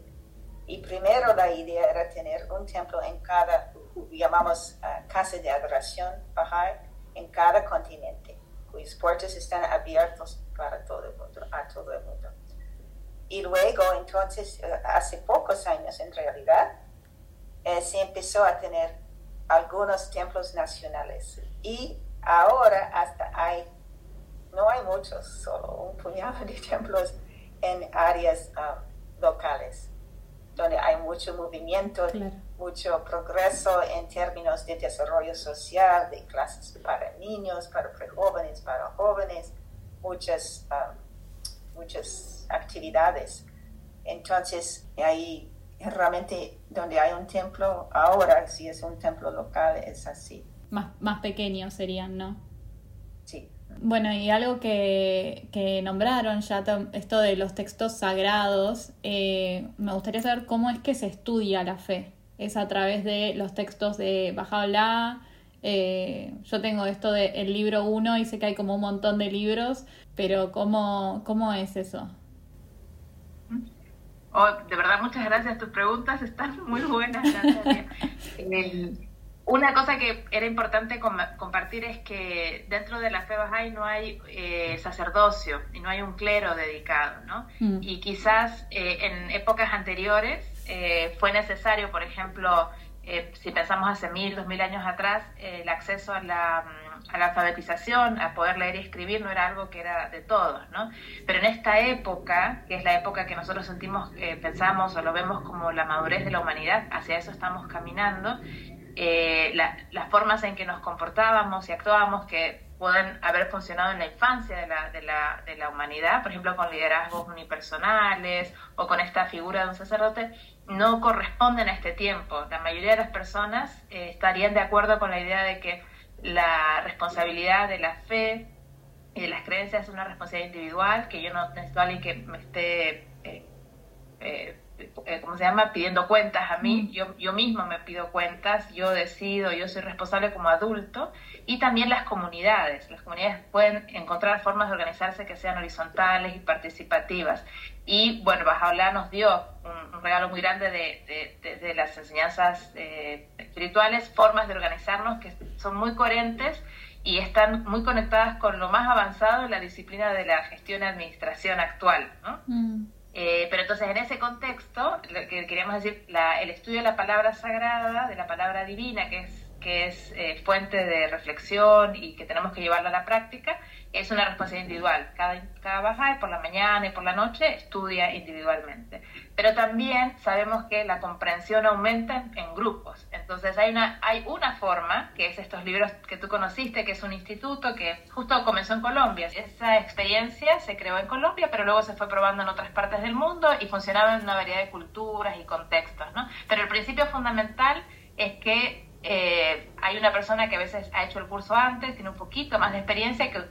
Speaker 2: Y primero la idea era tener un templo en cada, llamamos uh, casa de adoración Bahá'í, en cada continente, cuyas puertas están abiertas para todo el mundo, a todo el mundo. Y luego, entonces, uh, hace pocos años en realidad, eh, se empezó a tener algunos templos nacionales. Y ahora hasta hay, no hay muchos, solo un puñado de templos en áreas um, locales, donde hay mucho movimiento, mucho progreso en términos de desarrollo social, de clases para niños, para prejóvenes, para jóvenes, muchas, um, muchas actividades. Entonces, ahí realmente donde hay un templo, ahora si es un templo local, es así.
Speaker 1: Más, más pequeños serían, ¿no?
Speaker 2: Sí.
Speaker 1: Bueno, y algo que, que nombraron ya, esto de los textos sagrados, eh, me gustaría saber cómo es que se estudia la fe. ¿Es a través de los textos de Bajaola? Eh, yo tengo esto del el libro 1 y sé que hay como un montón de libros, pero ¿cómo, cómo es eso?
Speaker 3: Oh, de verdad, muchas gracias. Tus preguntas están muy buenas, eh, una cosa que era importante compartir es que dentro de la fe Bahá'í no hay eh, sacerdocio y no hay un clero dedicado, ¿no? Mm. Y quizás eh, en épocas anteriores fue necesario, por ejemplo, si pensamos hace mil, dos mil años atrás, el acceso a la a la alfabetización, a poder leer y escribir, no era algo que era de todos, ¿no? Pero en esta época, que es la época que nosotros sentimos, eh, pensamos o lo vemos como la madurez de la humanidad, hacia eso estamos caminando, eh, las formas en que nos comportábamos y actuábamos que pueden haber funcionado en la infancia de la, humanidad, por ejemplo, con liderazgos unipersonales o con esta figura de un sacerdote, no corresponden a este tiempo. La mayoría de las personas eh, estarían de acuerdo con la idea de que la responsabilidad de la fe y de las creencias es una responsabilidad individual, que yo no necesito a alguien que me esté eh, eh, eh, ¿cómo se llama?, pidiendo cuentas a mí, yo, yo mismo me pido cuentas, yo decido, yo soy responsable como adulto, y también las comunidades. Las comunidades pueden encontrar formas de organizarse que sean horizontales y participativas. Y bueno, Bajaola nos dio un, regalo muy grande de, de, las enseñanzas eh, espirituales, formas de organizarnos que son muy coherentes y están muy conectadas con lo más avanzado en la disciplina de la gestión y administración actual. ¿no? Mm. Eh, pero entonces en ese contexto, lo que queríamos decir, el estudio de la palabra sagrada, de la palabra divina, que es, que es eh, fuente de reflexión y que tenemos que llevarla a la práctica, es una responsabilidad individual. Cada, cada por la mañana y por la noche estudia individualmente. Pero también sabemos que la comprensión aumenta en, grupos. Entonces hay una, hay una forma, que es estos libros que tú conociste, que es un instituto que justo comenzó en Colombia. Esa experiencia se creó en Colombia, pero luego se fue probando en otras partes del mundo y funcionaba en una variedad de culturas y contextos. ¿no? Pero el principio fundamental es que eh, hay una persona que a veces ha hecho el curso antes, tiene un poquito más de experiencia, que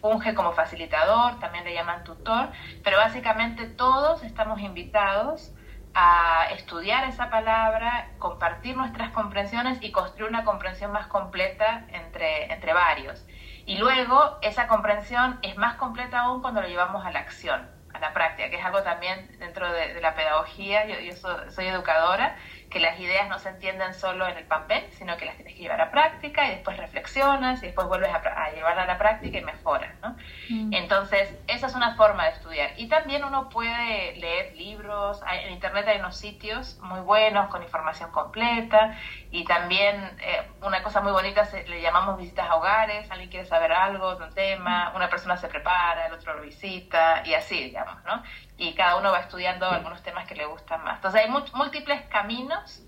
Speaker 3: funge como facilitador, también le llaman tutor, pero básicamente todos estamos invitados a estudiar esa palabra, compartir nuestras comprensiones y construir una comprensión más completa entre, entre varios. Y luego esa comprensión es más completa aún cuando lo llevamos a la acción, a la práctica, que es algo también dentro de, la pedagogía, yo, yo soy educadora, que las ideas no se entienden solo en el papel, sino que las tienes que llevar a práctica y después reflexionas y después vuelves a, llevarla a la práctica y mejoras, ¿no? Mm. Entonces, esa es una forma de estudiar. Y también uno puede leer libros, en internet hay unos sitios muy buenos con información completa y también eh, una cosa muy bonita se, le llamamos visitas a hogares, alguien quiere saber algo de un tema, una persona se prepara, el otro lo visita y así, digamos, ¿no? Y cada uno va estudiando algunos temas que le gustan más. Entonces hay múltiples caminos,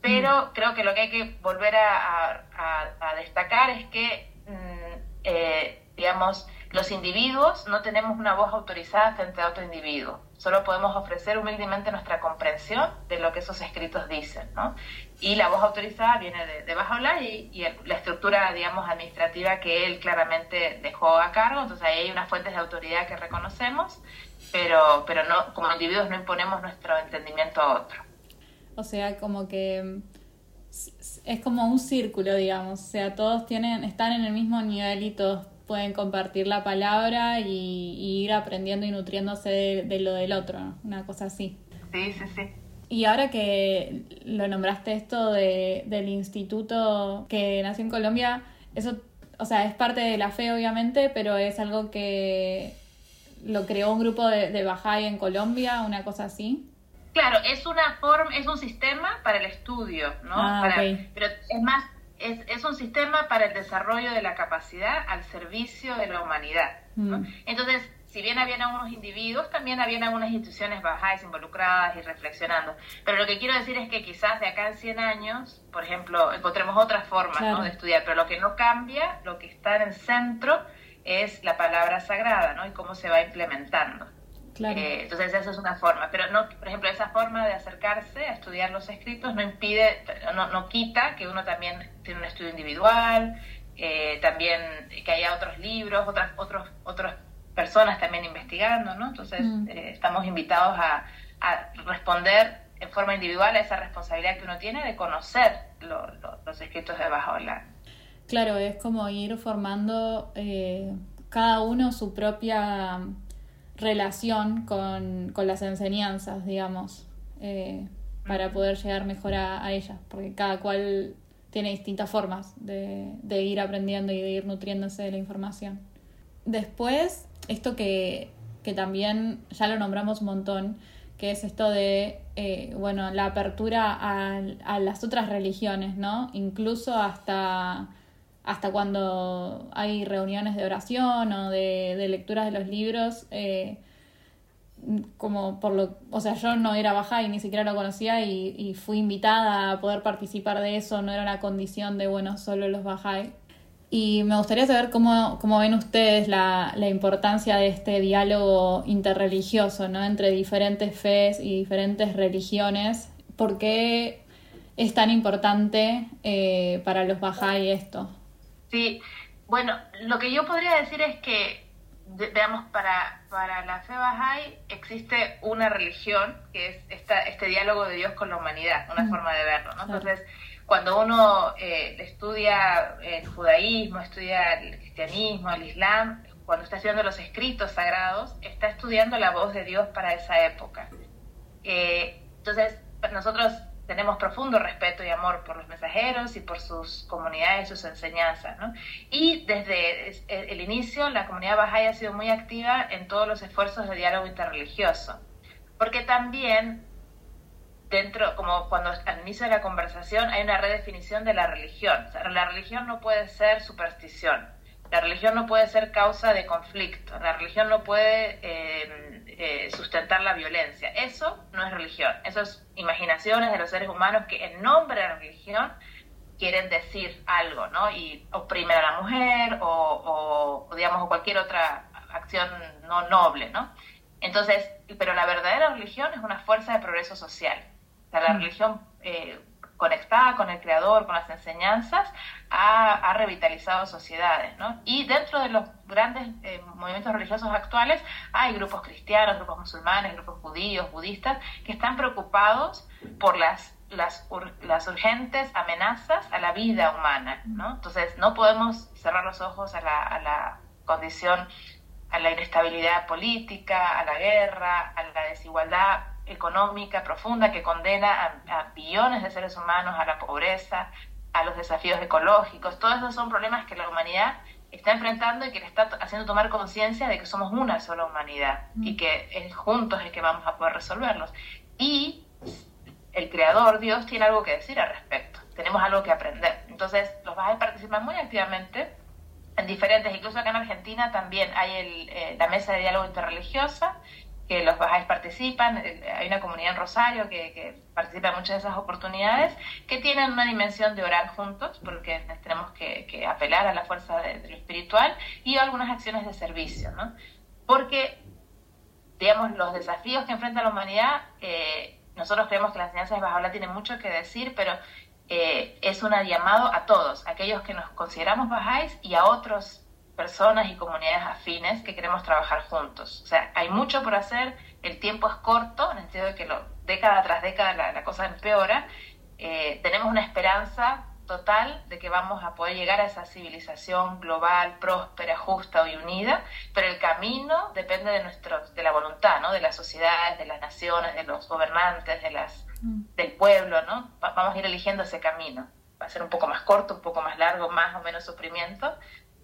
Speaker 3: pero mm. creo que lo que hay que volver a, destacar es que, mm, eh, digamos, los individuos no tenemos una voz autorizada frente a otro individuo. Solo podemos ofrecer humildemente nuestra comprensión de lo que esos escritos dicen, ¿no? Y la voz autorizada viene de, de Bajaola y, y la estructura, digamos, administrativa que él claramente dejó a cargo. Entonces ahí hay unas fuentes de autoridad que reconocemos pero, pero no, como individuos no imponemos nuestro entendimiento a otro.
Speaker 1: O sea, como que es como un círculo, digamos, o sea, todos tienen, están en el mismo nivel y todos pueden compartir la palabra y, ir aprendiendo y nutriéndose de, lo del otro, una cosa así.
Speaker 3: Sí, sí, sí.
Speaker 1: Y ahora que lo nombraste esto de, del instituto que nació en Colombia, eso, o sea, es parte de la fe obviamente, pero es algo que lo creó un grupo de, de Bahá'í en Colombia, una cosa así.
Speaker 3: Claro, es una forma, es un sistema para el estudio, ¿no?
Speaker 1: Ah,
Speaker 3: pero es más, es, es, un sistema para el desarrollo de la capacidad al servicio de la humanidad. ¿no? Mm. Entonces, si bien habían algunos individuos, también habían algunas instituciones bajáis involucradas y reflexionando. Pero lo que quiero decir es que quizás de acá en 100 años, por ejemplo, encontremos otras formas ¿no? de estudiar, pero lo que no cambia, lo que está en el centro, es la palabra sagrada, ¿no? Y cómo se va implementando. Claro. Eh, entonces esa es una forma, pero no, por ejemplo, esa forma de acercarse a estudiar los escritos no impide, no, no quita que uno también tiene un estudio individual, eh, también que haya otros libros, otras, otros, otras personas también investigando, ¿no? Entonces mm. eh, estamos invitados a, a, responder en forma individual a esa responsabilidad que uno tiene de conocer los escritos de Bajaola.
Speaker 1: Claro, es como ir formando eh, cada uno su propia relación con, con las enseñanzas, digamos, eh, para poder llegar mejor a, ellas, porque cada cual tiene distintas formas de, de, ir aprendiendo y de ir nutriéndose de la información. Después, esto que, que también ya lo nombramos un montón, que es esto de, eh, bueno, la apertura a, a las otras religiones, ¿no? Incluso hasta hasta cuando hay reuniones de oración o de, de lecturas de los libros, eh, como por lo, o sea, yo no era baja y ni siquiera lo conocía y, fui invitada a poder participar de eso, no era una condición de, bueno, solo los Bahá'í. Y me gustaría saber cómo, cómo ven ustedes la, la, importancia de este diálogo interreligioso, ¿no? Entre diferentes fes y diferentes religiones. ¿Por qué es tan importante eh, para los Bahá'í esto?
Speaker 3: Sí, bueno, lo que yo podría decir es que veamos, para, para la fe Bahá'í existe una religión que es esta, este diálogo de Dios con la humanidad, una mm. forma de verlo. ¿no? Entonces, cuando uno eh, estudia el judaísmo, estudia el cristianismo, el islam, cuando está estudiando los escritos sagrados, está estudiando la voz de Dios para esa época. Eh, entonces, nosotros tenemos profundo respeto y amor por los mensajeros y por sus comunidades, sus enseñanzas. ¿no? Y desde el inicio, la comunidad Bahá'í ha sido muy activa en todos los esfuerzos de diálogo interreligioso, porque también dentro, como cuando al inicio de la conversación, hay una redefinición de la religión. la religión no puede ser superstición, la religión no puede ser causa de conflicto, la religión no puede eh, eh, sustentar la violencia. Eso no es religión, eso es imaginaciones de los seres humanos que en nombre de la religión quieren decir algo, ¿no? Y oprimen a la mujer o, o digamos, cualquier otra acción no noble, ¿no? Entonces, pero la verdadera religión es una fuerza de progreso social. O sea, la mm. religión eh, conectada con el creador, con las enseñanzas, ha, revitalizado sociedades. ¿no? Y dentro de los grandes eh, movimientos religiosos actuales hay grupos cristianos, grupos musulmanes, grupos judíos, budistas, que están preocupados por las las, las urgentes amenazas a la vida humana. Entonces, no podemos cerrar los ojos a la, a la condición, a la inestabilidad política, a la guerra, a la desigualdad económica profunda que condena a, billones de seres humanos a la pobreza, a los desafíos ecológicos. Todos esos son problemas que la humanidad está enfrentando y que le está haciendo tomar conciencia de que somos una sola humanidad y mm. que juntos es que vamos a poder resolverlos. Y el Creador, Dios, tiene algo que decir al respecto. Tenemos algo que aprender. Entonces, los a participar muy activamente en diferentes, incluso acá en Argentina también hay el, eh, la mesa de diálogo interreligiosa, que los bajáis participan, eh, hay una comunidad en Rosario que, participa en muchas de esas oportunidades, que tienen una dimensión de orar juntos, porque tenemos que, apelar a la fuerza de, lo espiritual, y algunas acciones de servicio, ¿no? Porque, digamos, los desafíos que enfrenta la humanidad, eh, nosotros creemos que la enseñanza de Bajaola tiene mucho que decir, pero eh, es un llamado a todos, aquellos que nos consideramos bajáis y a otros personas y comunidades afines que queremos trabajar juntos. O sea, hay mucho por hacer, el tiempo es corto, en el sentido de que lo, década tras década la, cosa empeora. Eh, tenemos una esperanza total de que vamos a poder llegar a esa civilización global, próspera, justa y unida, pero el camino depende de, nuestro, de la voluntad, ¿no? de las sociedades, de las naciones, de los gobernantes, de las, mm. del pueblo. ¿no? Vamos a ir eligiendo ese camino. Va a ser un poco más corto, un poco más largo, más o menos sufrimiento,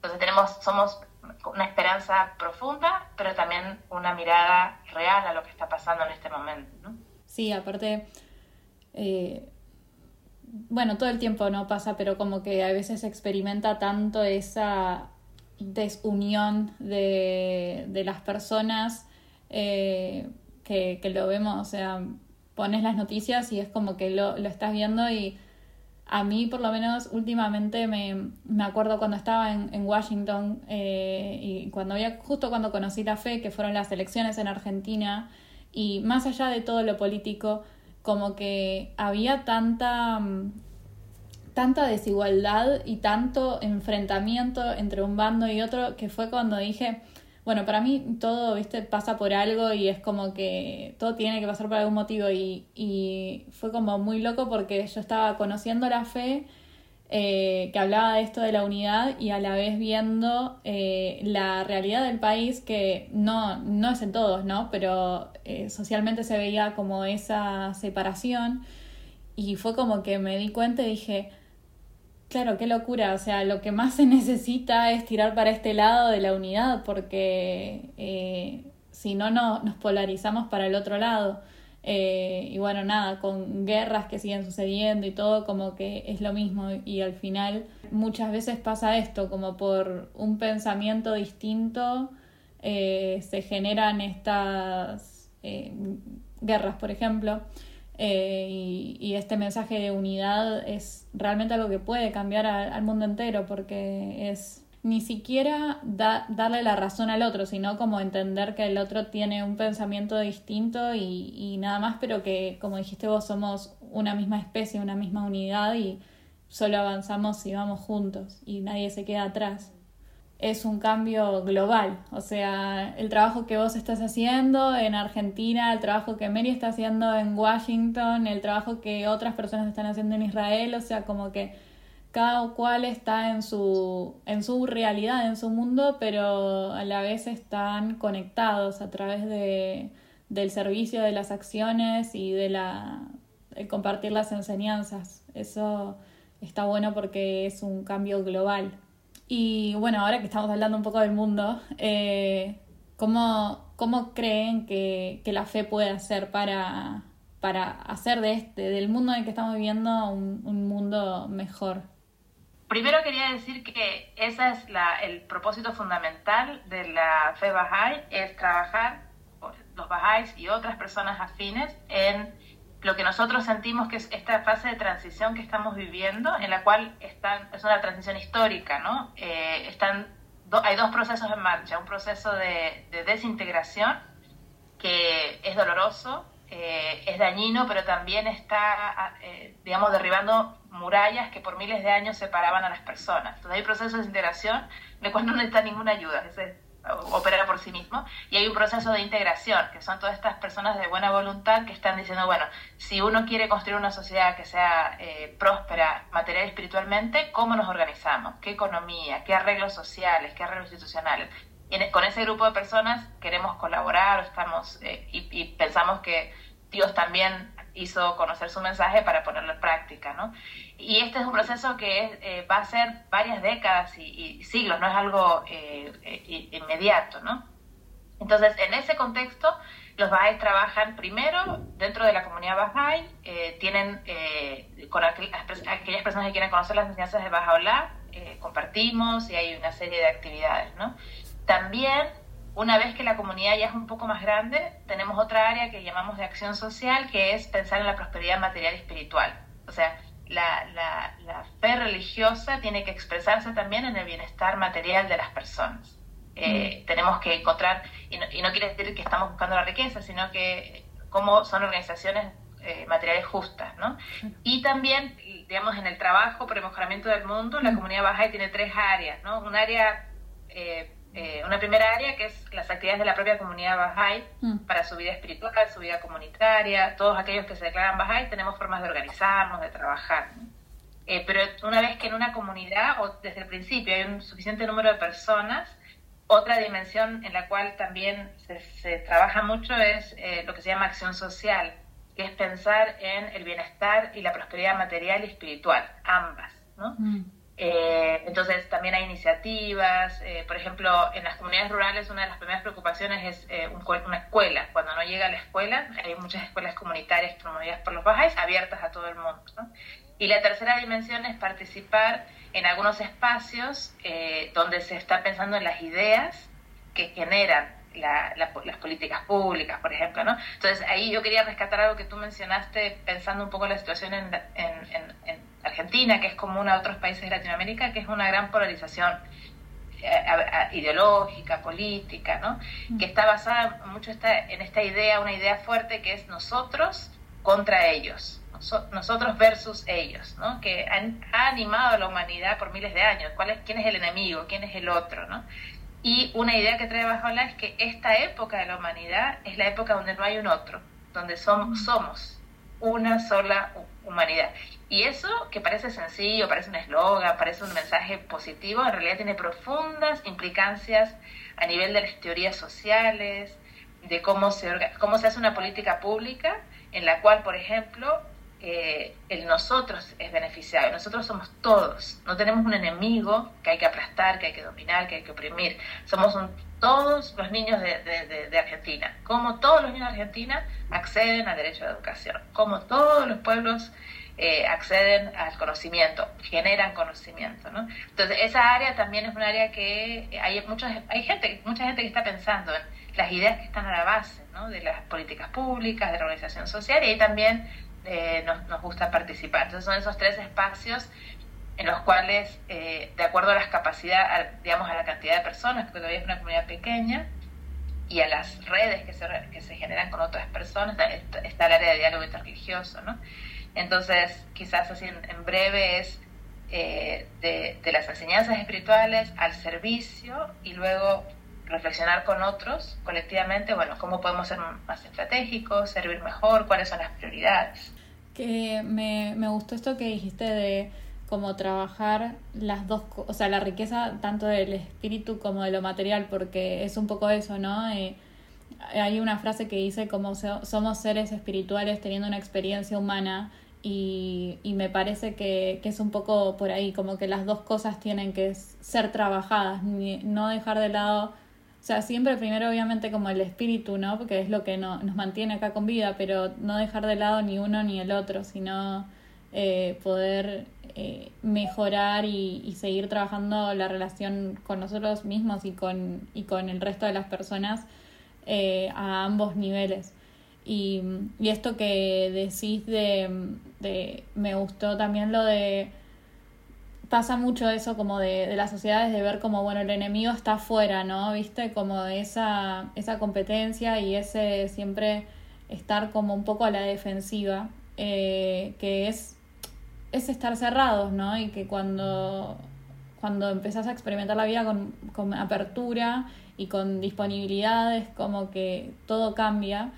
Speaker 3: entonces tenemos, somos una esperanza profunda, pero también una mirada real a lo que está pasando en este momento. ¿no?
Speaker 1: Sí, aparte, eh, bueno, todo el tiempo no pasa, pero como que a veces se experimenta tanto esa desunión de, de las personas eh, que, que, lo vemos, o sea, pones las noticias y es como que lo, lo estás viendo y a mí por lo menos últimamente me, me acuerdo cuando estaba en, Washington eh, y cuando había, justo cuando conocí la fe, que fueron las elecciones en Argentina, y más allá de todo lo político, como que había tanta, tanta desigualdad y tanto enfrentamiento entre un bando y otro que fue cuando dije, bueno, para mí todo, viste, pasa por algo y es como que todo tiene que pasar por algún motivo y, y fue como muy loco porque yo estaba conociendo la fe eh, que hablaba de esto de la unidad y a la vez viendo eh, la realidad del país que no, no es en todos, ¿no? Pero eh, socialmente se veía como esa separación y fue como que me di cuenta y dije, Claro, qué locura. O sea, lo que más se necesita es tirar para este lado de la unidad, porque eh, si no, no nos polarizamos para el otro lado. Eh, y bueno, nada, con guerras que siguen sucediendo y todo, como que es lo mismo. Y al final muchas veces pasa esto, como por un pensamiento distinto eh, se generan estas guerras, por ejemplo. Eh, y, este mensaje de unidad es realmente algo que puede cambiar al mundo entero porque es ni siquiera darle la razón al otro, sino como entender que el otro tiene un pensamiento distinto y, y nada más, pero que como dijiste vos somos una misma especie, una misma unidad y solo avanzamos si vamos juntos y nadie se queda atrás. Es un cambio global. O sea, el trabajo que vos estás haciendo en Argentina, el trabajo que Mary está haciendo en Washington, el trabajo que otras personas están haciendo en Israel, o sea, como que cada cual está en su, en su realidad, en su mundo, pero a la vez están conectados a través de, del servicio, de las acciones y de, la, de compartir las enseñanzas. Eso está bueno porque es un cambio global. Y bueno, ahora que estamos hablando un poco del mundo, eh, ¿cómo, creen que, la fe puede hacer para, para hacer de este, del mundo en el que estamos viviendo, un, mundo mejor?
Speaker 3: Primero quería decir que ese es la, el propósito fundamental de la fe Bahá'í, es trabajar los Bahá'ís y otras personas afines en lo que nosotros sentimos que es esta fase de transición que estamos viviendo, en la cual están, es una transición histórica, ¿no? Eh, están hay dos procesos en marcha, un proceso de, desintegración que es doloroso, eh, es dañino, pero también está, eh, digamos, derribando murallas que por miles de años separaban a las personas. Entonces hay procesos de desintegración de cual no necesita ninguna ayuda. Ese operar por sí mismo y hay un proceso de integración, que son todas estas personas de buena voluntad que están diciendo, bueno, si uno quiere construir una sociedad que sea eh, próspera material y espiritualmente, ¿cómo nos organizamos? ¿Qué economía? ¿Qué arreglos sociales? ¿Qué arreglos institucionales? E, con ese grupo de personas queremos colaborar estamos, eh, y, y pensamos que Dios también hizo conocer su mensaje para ponerlo en práctica, ¿no? Y este es un proceso que eh, va a ser varias décadas y, siglos, no es algo eh, eh, inmediato, ¿no? Entonces, en ese contexto, los Bahá'í trabajan primero dentro de la comunidad Bahá'í, tienen con aquellas, personas que quieren conocer las enseñanzas de Bahá'u'lláh, compartimos y hay una serie de actividades, ¿no? También una vez que la comunidad ya es un poco más grande, tenemos otra área que llamamos de acción social, que es pensar en la prosperidad material y espiritual. O sea, la, la, fe religiosa tiene que expresarse también en el bienestar material de las personas. Eh, mm. Tenemos que encontrar, y no, y no, quiere decir que estamos buscando la riqueza, sino que cómo son organizaciones eh, materiales justas, ¿no? Y también, digamos, en el trabajo por el mejoramiento del mundo, la mm. comunidad baja tiene tres áreas, ¿no? Un área eh, eh, una primera área que es las actividades de la propia comunidad Bahá'í mm. para su vida espiritual, su vida comunitaria, todos aquellos que se declaran Bahá'í tenemos formas de organizarnos, de trabajar. Eh, pero una vez que en una comunidad o desde el principio hay un suficiente número de personas, otra dimensión en la cual también se, trabaja mucho es eh, lo que se llama acción social, que es pensar en el bienestar y la prosperidad material y espiritual, ambas. ¿no? Mm. Eh, entonces también hay iniciativas, eh, por ejemplo, en las comunidades rurales una de las primeras preocupaciones es eh, una escuela. Cuando no llega a la escuela, hay muchas escuelas comunitarias promovidas por los bajáis abiertas a todo el mundo. Y la tercera dimensión es participar en algunos espacios donde se está pensando en las ideas que generan las políticas públicas, por ejemplo, ¿no? Entonces ahí yo quería rescatar algo que tú mencionaste pensando un poco en la situación en, Argentina, que es común a otros países de Latinoamérica, que es una gran polarización eh, ideológica, política, ¿no? Mm. Que está basada mucho esta, en esta idea, una idea fuerte que es nosotros contra ellos, nosotros versus ellos, ¿no? Que han, ha animado a la humanidad por miles de años. ¿Cuál es, ¿Quién es el enemigo? ¿Quién es el otro? ¿no? Y una idea que trae Bajola es que esta época de la humanidad es la época donde no hay un otro, donde somos, somos una sola humanidad. Y eso, que parece sencillo, parece un eslogan, parece un mensaje positivo, en realidad tiene profundas implicancias a nivel de las teorías sociales, de cómo se, cómo se hace una política pública en la cual, por ejemplo, eh, el nosotros es beneficiado. Nosotros somos todos. No tenemos un enemigo que hay que aplastar, que hay que dominar, que hay que oprimir. Somos todos los niños de, Argentina. Como todos los niños de Argentina acceden al derecho a la educación. Como todos los pueblos eh, acceden al conocimiento, generan conocimiento. ¿no? Entonces, esa área también es un área que hay, muchos, hay gente, mucha gente que está pensando en las ideas que están a la base ¿no? de las políticas públicas, de la organización social y ahí también eh, nos, nos, gusta participar. Entonces son esos tres espacios en los cuales, eh, de acuerdo a las capacidades, digamos, a la cantidad de personas, porque todavía es una comunidad pequeña, y a las redes que se, que se generan con otras personas, está, el área de diálogo interreligioso, ¿no? Entonces, quizás así en, breve es eh, de, las enseñanzas espirituales al servicio y luego reflexionar con otros colectivamente, bueno, cómo podemos ser más estratégicos, servir mejor, cuáles son las prioridades.
Speaker 1: Que me, me gustó esto que dijiste de cómo trabajar las dos, o sea, la riqueza tanto del espíritu como de lo material, porque es un poco eso, ¿no? Eh, hay una frase que dice como somos seres espirituales teniendo una experiencia humana y, y me parece que, que, es un poco por ahí, como que las dos cosas tienen que ser trabajadas, no dejar de lado o sea, siempre primero obviamente como el espíritu, ¿no? Porque es lo que no, nos mantiene acá con vida, pero no dejar de lado ni uno ni el otro, sino eh, poder eh, mejorar y, y, seguir trabajando la relación con nosotros mismos y con, y con el resto de las personas eh, a ambos niveles. Y, y esto que decís de, de, me gustó también lo de pasa mucho eso como de, de las sociedades de ver como, bueno, el enemigo está afuera, ¿no? ¿Viste? Como esa, esa competencia y ese siempre estar como un poco a la defensiva, eh, que es, es estar cerrados, ¿no? Y que cuando, cuando empezás a experimentar la vida con, con apertura y con disponibilidades, como que todo cambia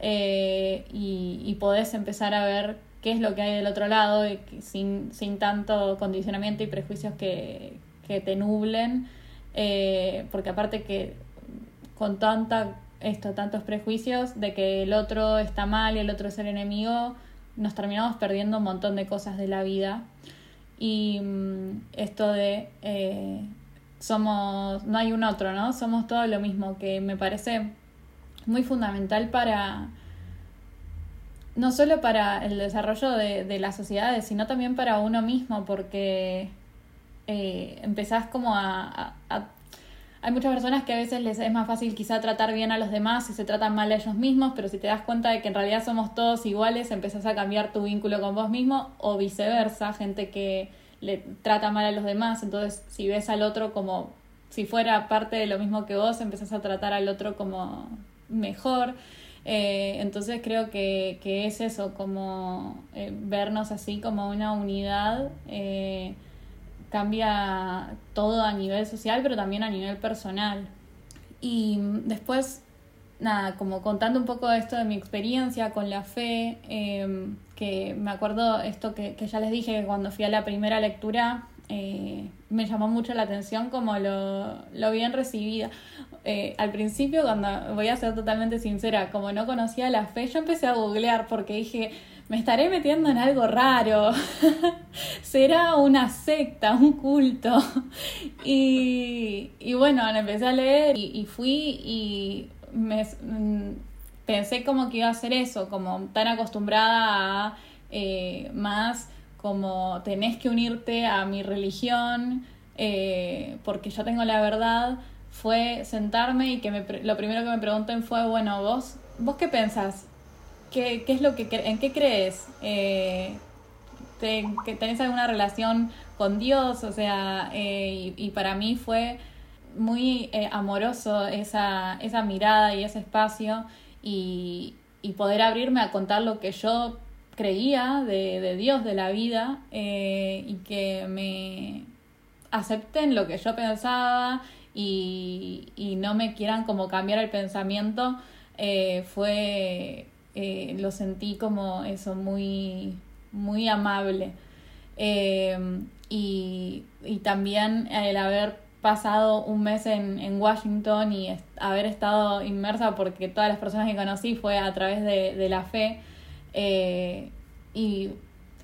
Speaker 1: eh, y, podés empezar a ver qué es lo que hay del otro lado, sin, sin tanto condicionamiento y prejuicios que, que te nublen, eh, porque aparte que con tanta esto, tantos prejuicios de que el otro está mal y el otro es el enemigo, nos terminamos perdiendo un montón de cosas de la vida. Y mm, esto de eh, somos, no hay un otro, ¿no? Somos todo lo mismo, que me parece muy fundamental para, no solo para el desarrollo de, las sociedades, sino también para uno mismo, porque eh, empezás como a, Hay muchas personas que a veces les es más fácil quizá tratar bien a los demás y se tratan mal a ellos mismos, pero si te das cuenta de que en realidad somos todos iguales, empezás a cambiar tu vínculo con vos mismo o viceversa, gente que le trata mal a los demás, entonces si ves al otro como si fuera parte de lo mismo que vos, empezás a tratar al otro como mejor. Eh, entonces creo que, que, es eso, como eh, vernos así como una unidad, eh, cambia todo a nivel social, pero también a nivel personal. Y después, nada, como contando un poco esto de mi experiencia con la fe, que me acuerdo esto que, que ya les dije que cuando fui a la primera lectura, eh, me llamó mucho la atención como lo, lo bien recibida. Eh, al principio, cuando voy a ser totalmente sincera, como no conocía la fe, yo empecé a googlear porque dije, me estaré metiendo en algo raro, será una secta, un culto. y, y bueno, empecé a leer y, fui y me, mm, pensé como que iba a ser eso, como tan acostumbrada a eh, más como tenés que unirte a mi religión eh, porque yo tengo la verdad, fue sentarme y que me, lo primero que me pregunten fue, bueno, vos, vos qué pensás? ¿Qué, qué es lo que, en qué crees? Eh, te, que ¿Tenés alguna relación con Dios? O sea, eh, y, y, para mí fue muy amoroso esa, esa mirada y ese espacio y, y poder abrirme a contar lo que yo creía de, de Dios, de la vida, eh, y que me acepten lo que yo pensaba y, y no me quieran como cambiar el pensamiento, eh, fue, eh, lo sentí como eso, muy, muy amable. y, y también el haber pasado un mes en, en Washington y haber estado inmersa porque todas las personas que conocí fue a través de, de la fe, eh, y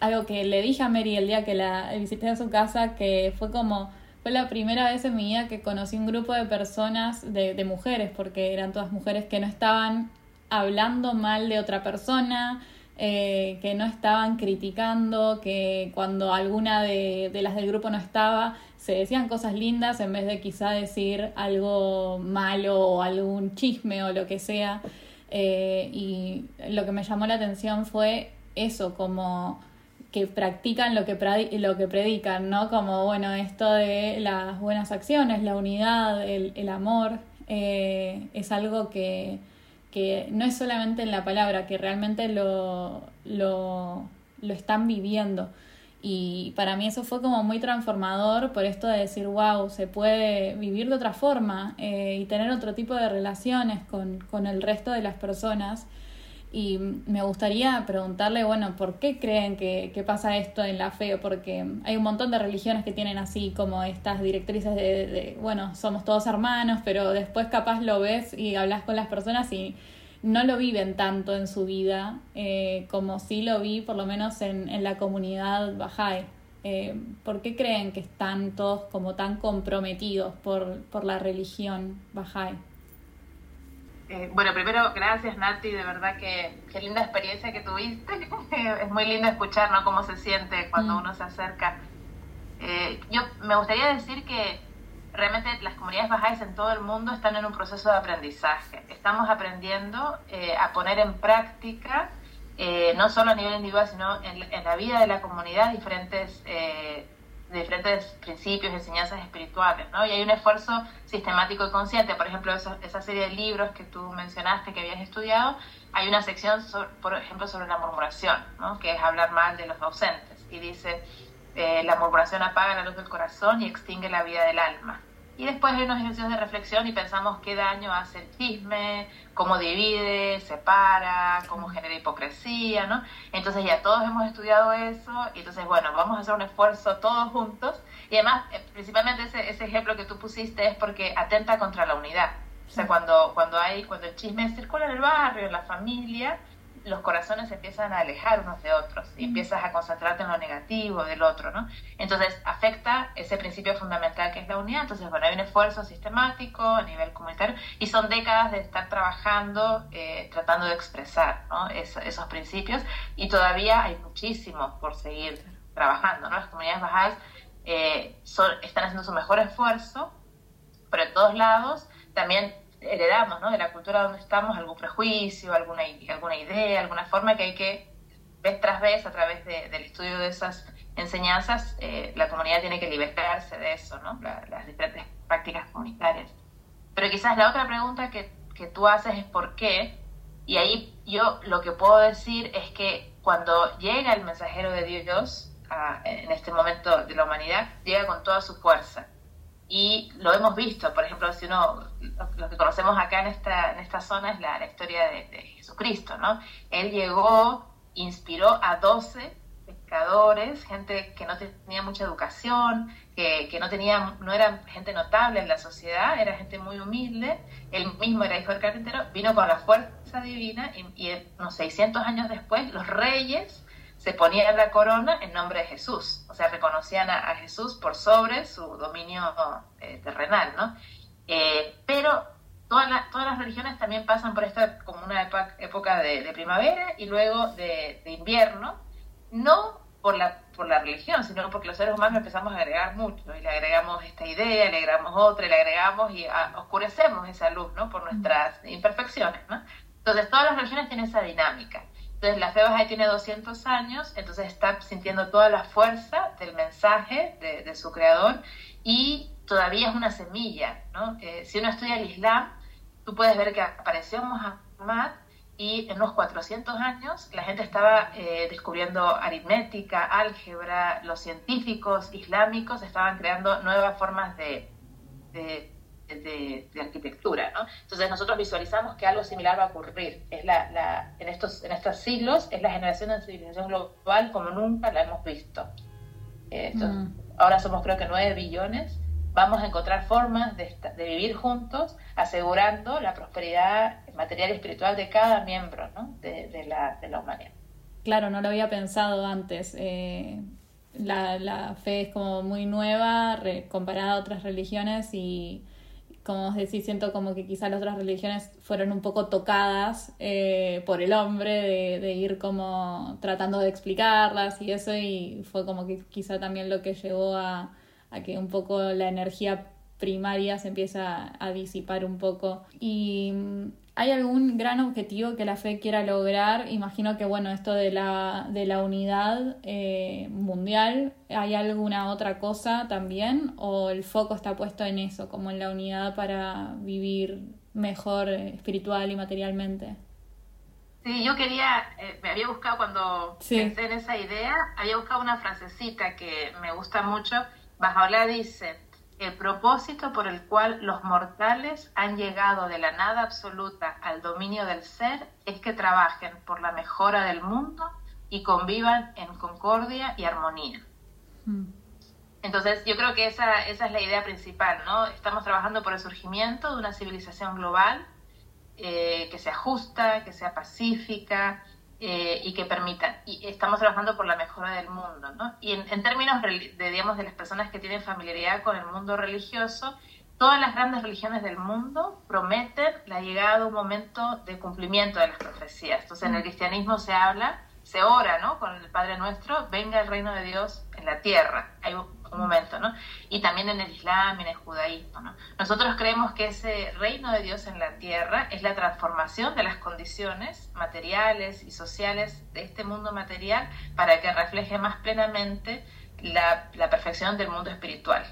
Speaker 1: algo que le dije a Mary el día que la visité a su casa, que fue como, fue la primera vez en mi vida que conocí un grupo de personas, de, de mujeres, porque eran todas mujeres que no estaban hablando mal de otra persona, eh, que no estaban criticando, que cuando alguna de, de, las del grupo no estaba, se decían cosas lindas en vez de quizá decir algo malo o algún chisme o lo que sea. Eh, y lo que me llamó la atención fue eso, como que practican lo que, lo que predican, ¿no? Como, bueno, esto de las buenas acciones, la unidad, el, el amor, eh, es algo que, que no es solamente en la palabra, que realmente lo, lo, lo están viviendo. Y para mí eso fue como muy transformador por esto de decir, wow, se puede vivir de otra forma eh, y tener otro tipo de relaciones con, con el resto de las personas. Y me gustaría preguntarle, bueno, ¿por qué creen que, que, pasa esto en la fe? Porque hay un montón de religiones que tienen así como estas directrices de, de, bueno, somos todos hermanos, pero después capaz lo ves y hablas con las personas y no lo viven tanto en su vida eh, como sí lo vi por lo menos en, en la comunidad Bahá'í. Eh, ¿Por qué creen que están todos como tan comprometidos por, por la religión Bahá'í?
Speaker 3: Eh, bueno, primero, gracias Nati, de verdad que qué linda experiencia que tuviste. es muy lindo escuchar ¿no? cómo se siente cuando mm. uno se acerca. Eh, yo me gustaría decir que realmente las comunidades bajáis en todo el mundo están en un proceso de aprendizaje. Estamos aprendiendo eh, a poner en práctica, eh, no solo a nivel individual, sino en, en, la vida de la comunidad, diferentes eh, diferentes principios, enseñanzas espirituales, ¿no? Y hay un esfuerzo sistemático y consciente. Por ejemplo, esa, esa serie de libros que tú mencionaste que habías estudiado, hay una sección, sobre, por ejemplo, sobre la murmuración, ¿no? Que es hablar mal de los ausentes. Y dice, eh, la murmuración apaga la luz del corazón y extingue la vida del alma. Y después hay unos ejercicios de reflexión y pensamos qué daño hace el chisme, cómo divide, separa, cómo genera hipocresía, ¿no? Entonces ya todos hemos estudiado eso y entonces, bueno, vamos a hacer un esfuerzo todos juntos. Y además, eh, principalmente ese, ese ejemplo que tú pusiste es porque atenta contra la unidad. O sea, cuando, cuando, hay, cuando el chisme circula en el barrio, en la familia, los corazones se empiezan a alejar unos de otros y empiezas a concentrarte en lo negativo del otro, ¿no? Entonces afecta ese principio fundamental que es la unidad. Entonces, bueno, hay un esfuerzo sistemático a nivel comunitario y son décadas de estar trabajando, eh, tratando de expresar ¿no? Es, esos principios y todavía hay muchísimo por seguir trabajando, ¿no? Las comunidades bajas eh, son, están haciendo su mejor esfuerzo, pero en todos lados también heredamos ¿no? de la cultura donde estamos algún prejuicio, alguna, alguna idea, alguna forma que hay que, vez tras vez, a través de, del estudio de esas enseñanzas, eh, la comunidad tiene que liberarse de eso, ¿no? La, las diferentes prácticas comunitarias. Pero quizás la otra pregunta que, que tú haces es por qué, y ahí yo lo que puedo decir es que cuando llega el mensajero de Dios a, en este momento de la humanidad, llega con toda su fuerza y lo hemos visto, por ejemplo, si uno, lo que conocemos acá en esta, en esta zona es la, la historia de, de, Jesucristo, ¿no? Él llegó, inspiró a 12 pescadores, gente que no tenía mucha educación, que, que no tenía, no era gente notable en la sociedad, era gente muy humilde, él mismo era hijo del carpintero, vino con la fuerza divina y, y unos 600 años después los reyes se ponían la corona en nombre de Jesús, o sea, reconocían a, a Jesús por sobre su dominio eh, terrenal, ¿no? Eh, pero todas, la, todas las religiones también pasan por esta como una época, época de, de, primavera y luego de, de, invierno, no por la, por la religión, sino porque los seres humanos empezamos a agregar mucho, y le agregamos esta idea, le agregamos otra, y le agregamos y a, oscurecemos esa luz, ¿no? Por nuestras imperfecciones, ¿no? Entonces, todas las religiones tienen esa dinámica. Entonces la fe Bahá'í tiene 200 años, entonces está sintiendo toda la fuerza del mensaje de, su creador y todavía es una semilla, ¿no? Eh, si uno estudia el Islam, tú puedes ver que apareció Muhammad y en unos 400 años la gente estaba eh, descubriendo aritmética, álgebra, los científicos islámicos estaban creando nuevas formas de de, de, arquitectura, ¿no? Entonces nosotros visualizamos que algo similar va a ocurrir. Es la, la, en, estos, en estos siglos es la generación de civilización global como nunca la hemos visto. Eh, esto, mm. Ahora somos creo que 9 billones. Vamos a encontrar formas de, de, vivir juntos, asegurando la prosperidad material y espiritual de cada miembro ¿no? de, de, la, de la humanidad.
Speaker 1: Claro, no lo había pensado antes. Eh, la, la, fe es como muy nueva re, comparada a otras religiones y como os decís, siento como que quizás las otras religiones fueron un poco tocadas eh, por el hombre, de, ir como tratando de explicarlas y eso, y fue como que quizá también lo que llevó a, a que un poco la energía primaria se empieza a disipar un poco. Y ¿Hay algún gran objetivo que la fe quiera lograr? Imagino que, bueno, esto de la, de la unidad eh, mundial, ¿hay alguna otra cosa también? ¿O el foco está puesto en eso, como en la unidad para vivir mejor espiritual y materialmente?
Speaker 3: Sí, yo quería, eh, me había buscado cuando pensé en esa idea, había buscado una frasecita que me gusta mucho. Bajaola dice, el propósito por el cual los mortales han llegado de la nada absoluta al dominio del ser es que trabajen por la mejora del mundo y convivan en concordia y armonía. Mm. Entonces, yo creo que esa, esa es la idea principal, ¿no? Estamos trabajando por el surgimiento de una civilización global eh, que sea justa, que sea pacífica eh, y que permita. Y estamos trabajando por la mejora del mundo, ¿no? Y en, términos de, digamos, de las personas que tienen familiaridad con el mundo religioso, todas las grandes religiones del mundo prometen la llegada de un momento de cumplimiento de las profecías. Entonces, en el cristianismo se habla, se ora, ¿no? Con el Padre Nuestro, venga el reino de Dios en la tierra. Hay un momento, ¿no? Y también en el Islam y en el judaísmo, ¿no? Nosotros creemos que ese reino de Dios en la tierra es la transformación de las condiciones materiales y sociales de este mundo material para que refleje más plenamente la, perfección del mundo espiritual.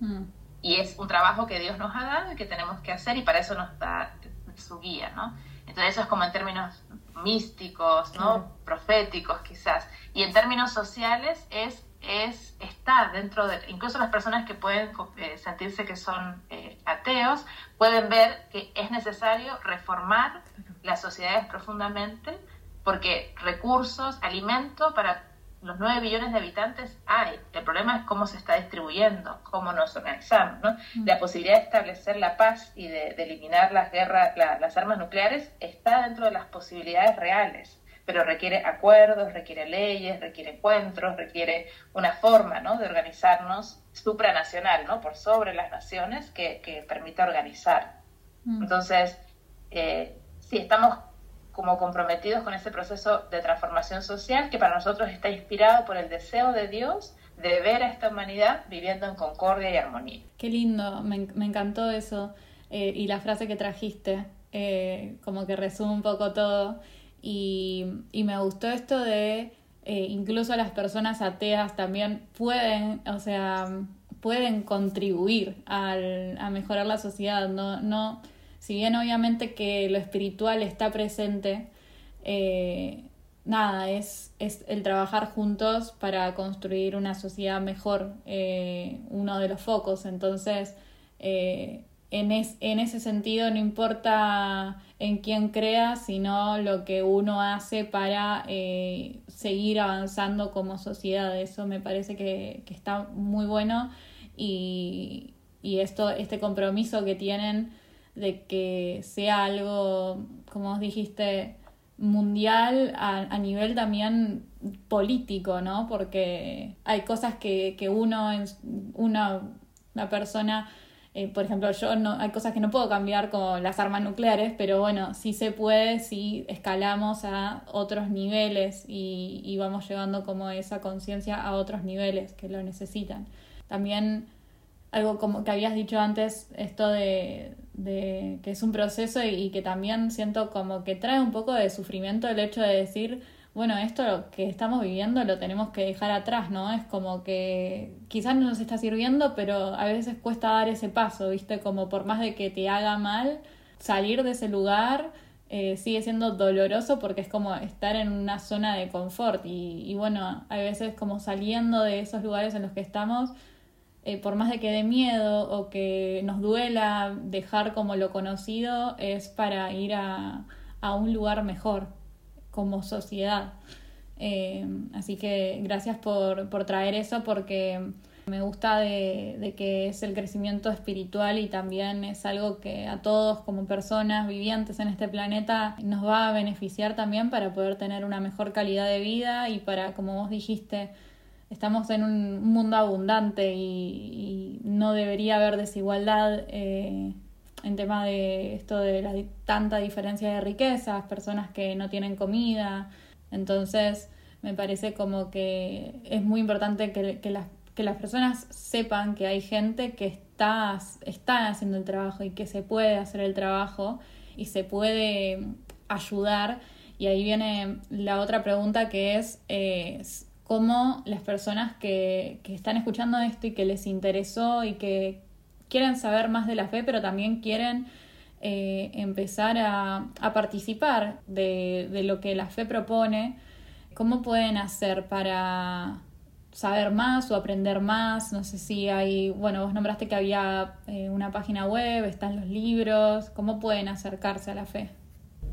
Speaker 3: Mm. Y es un trabajo que Dios nos ha dado y que tenemos que hacer y para eso nos da su guía, ¿no? Entonces eso es como en términos místicos, ¿no? Proféticos quizás. Y en términos sociales es es está dentro de, incluso las personas que pueden eh, sentirse que son eh, ateos, pueden ver que es necesario reformar las sociedades profundamente porque recursos, alimento para los 9 billones de habitantes hay. El problema es cómo se está distribuyendo, cómo nos organizamos. ¿no? Mm. La posibilidad de establecer la paz y de, eliminar las guerras, las armas nucleares está dentro de las posibilidades reales pero requiere acuerdos, requiere leyes, requiere encuentros, requiere una forma ¿no? de organizarnos supranacional, ¿no? por sobre las naciones, que, que permita organizar. Mm. Entonces, eh, sí, estamos como comprometidos con ese proceso de transformación social que para nosotros está inspirado por el deseo de Dios de ver a esta humanidad viviendo en concordia y armonía.
Speaker 1: Qué lindo, me, me encantó eso eh, y la frase que trajiste, eh, como que resume un poco todo. Y, y me gustó esto de eh, incluso las personas ateas también pueden, o sea, pueden contribuir al, a mejorar la sociedad. No, no, si bien obviamente que lo espiritual está presente, eh, nada, es, es el trabajar juntos para construir una sociedad mejor, eh, uno de los focos. Entonces, eh, en, en ese sentido no importa en quién crea, sino lo que uno hace para eh, seguir avanzando como sociedad. Eso me parece que, está muy bueno y, y, esto, este compromiso que tienen de que sea algo, como os dijiste, mundial a, a nivel también político, ¿no? Porque hay cosas que, que uno, una, una persona eh, por ejemplo, yo no, hay cosas que no puedo cambiar con las armas nucleares, pero bueno, sí se puede si escalamos a otros niveles y, vamos llevando como esa conciencia a otros niveles que lo necesitan. También algo como que habías dicho antes, esto de, de que es un proceso y que también siento como que trae un poco de sufrimiento el hecho de decir, bueno, esto que estamos viviendo lo tenemos que dejar atrás, ¿no? Es como que quizás no nos está sirviendo, pero a veces cuesta dar ese paso, ¿viste? Como por más de que te haga mal, salir de ese lugar eh, sigue siendo doloroso porque es como estar en una zona de confort y, y bueno, a veces como saliendo de esos lugares en los que estamos, eh, por más de que dé miedo o que nos duela dejar como lo conocido, es para ir a, a un lugar mejor como sociedad. Eh, así que gracias por, por, traer eso porque me gusta de, de, que es el crecimiento espiritual y también es algo que a todos como personas vivientes en este planeta nos va a beneficiar también para poder tener una mejor calidad de vida y para, como vos dijiste, estamos en un mundo abundante y, no debería haber desigualdad. Eh, en tema de esto de la tanta diferencia de riquezas, personas que no tienen comida. Entonces, me parece como que es muy importante que, que, las, que las personas sepan que hay gente que está, está haciendo el trabajo y que se puede hacer el trabajo y se puede ayudar. Y ahí viene la otra pregunta que es eh, cómo las personas que, que están escuchando esto y que les interesó y que quieren saber más de la fe, pero también quieren eh, empezar a, participar de, de, lo que la fe propone, ¿cómo pueden hacer para saber más o aprender más? No sé si hay, bueno, vos nombraste que había eh, una página web, están los libros, ¿cómo pueden acercarse a la fe?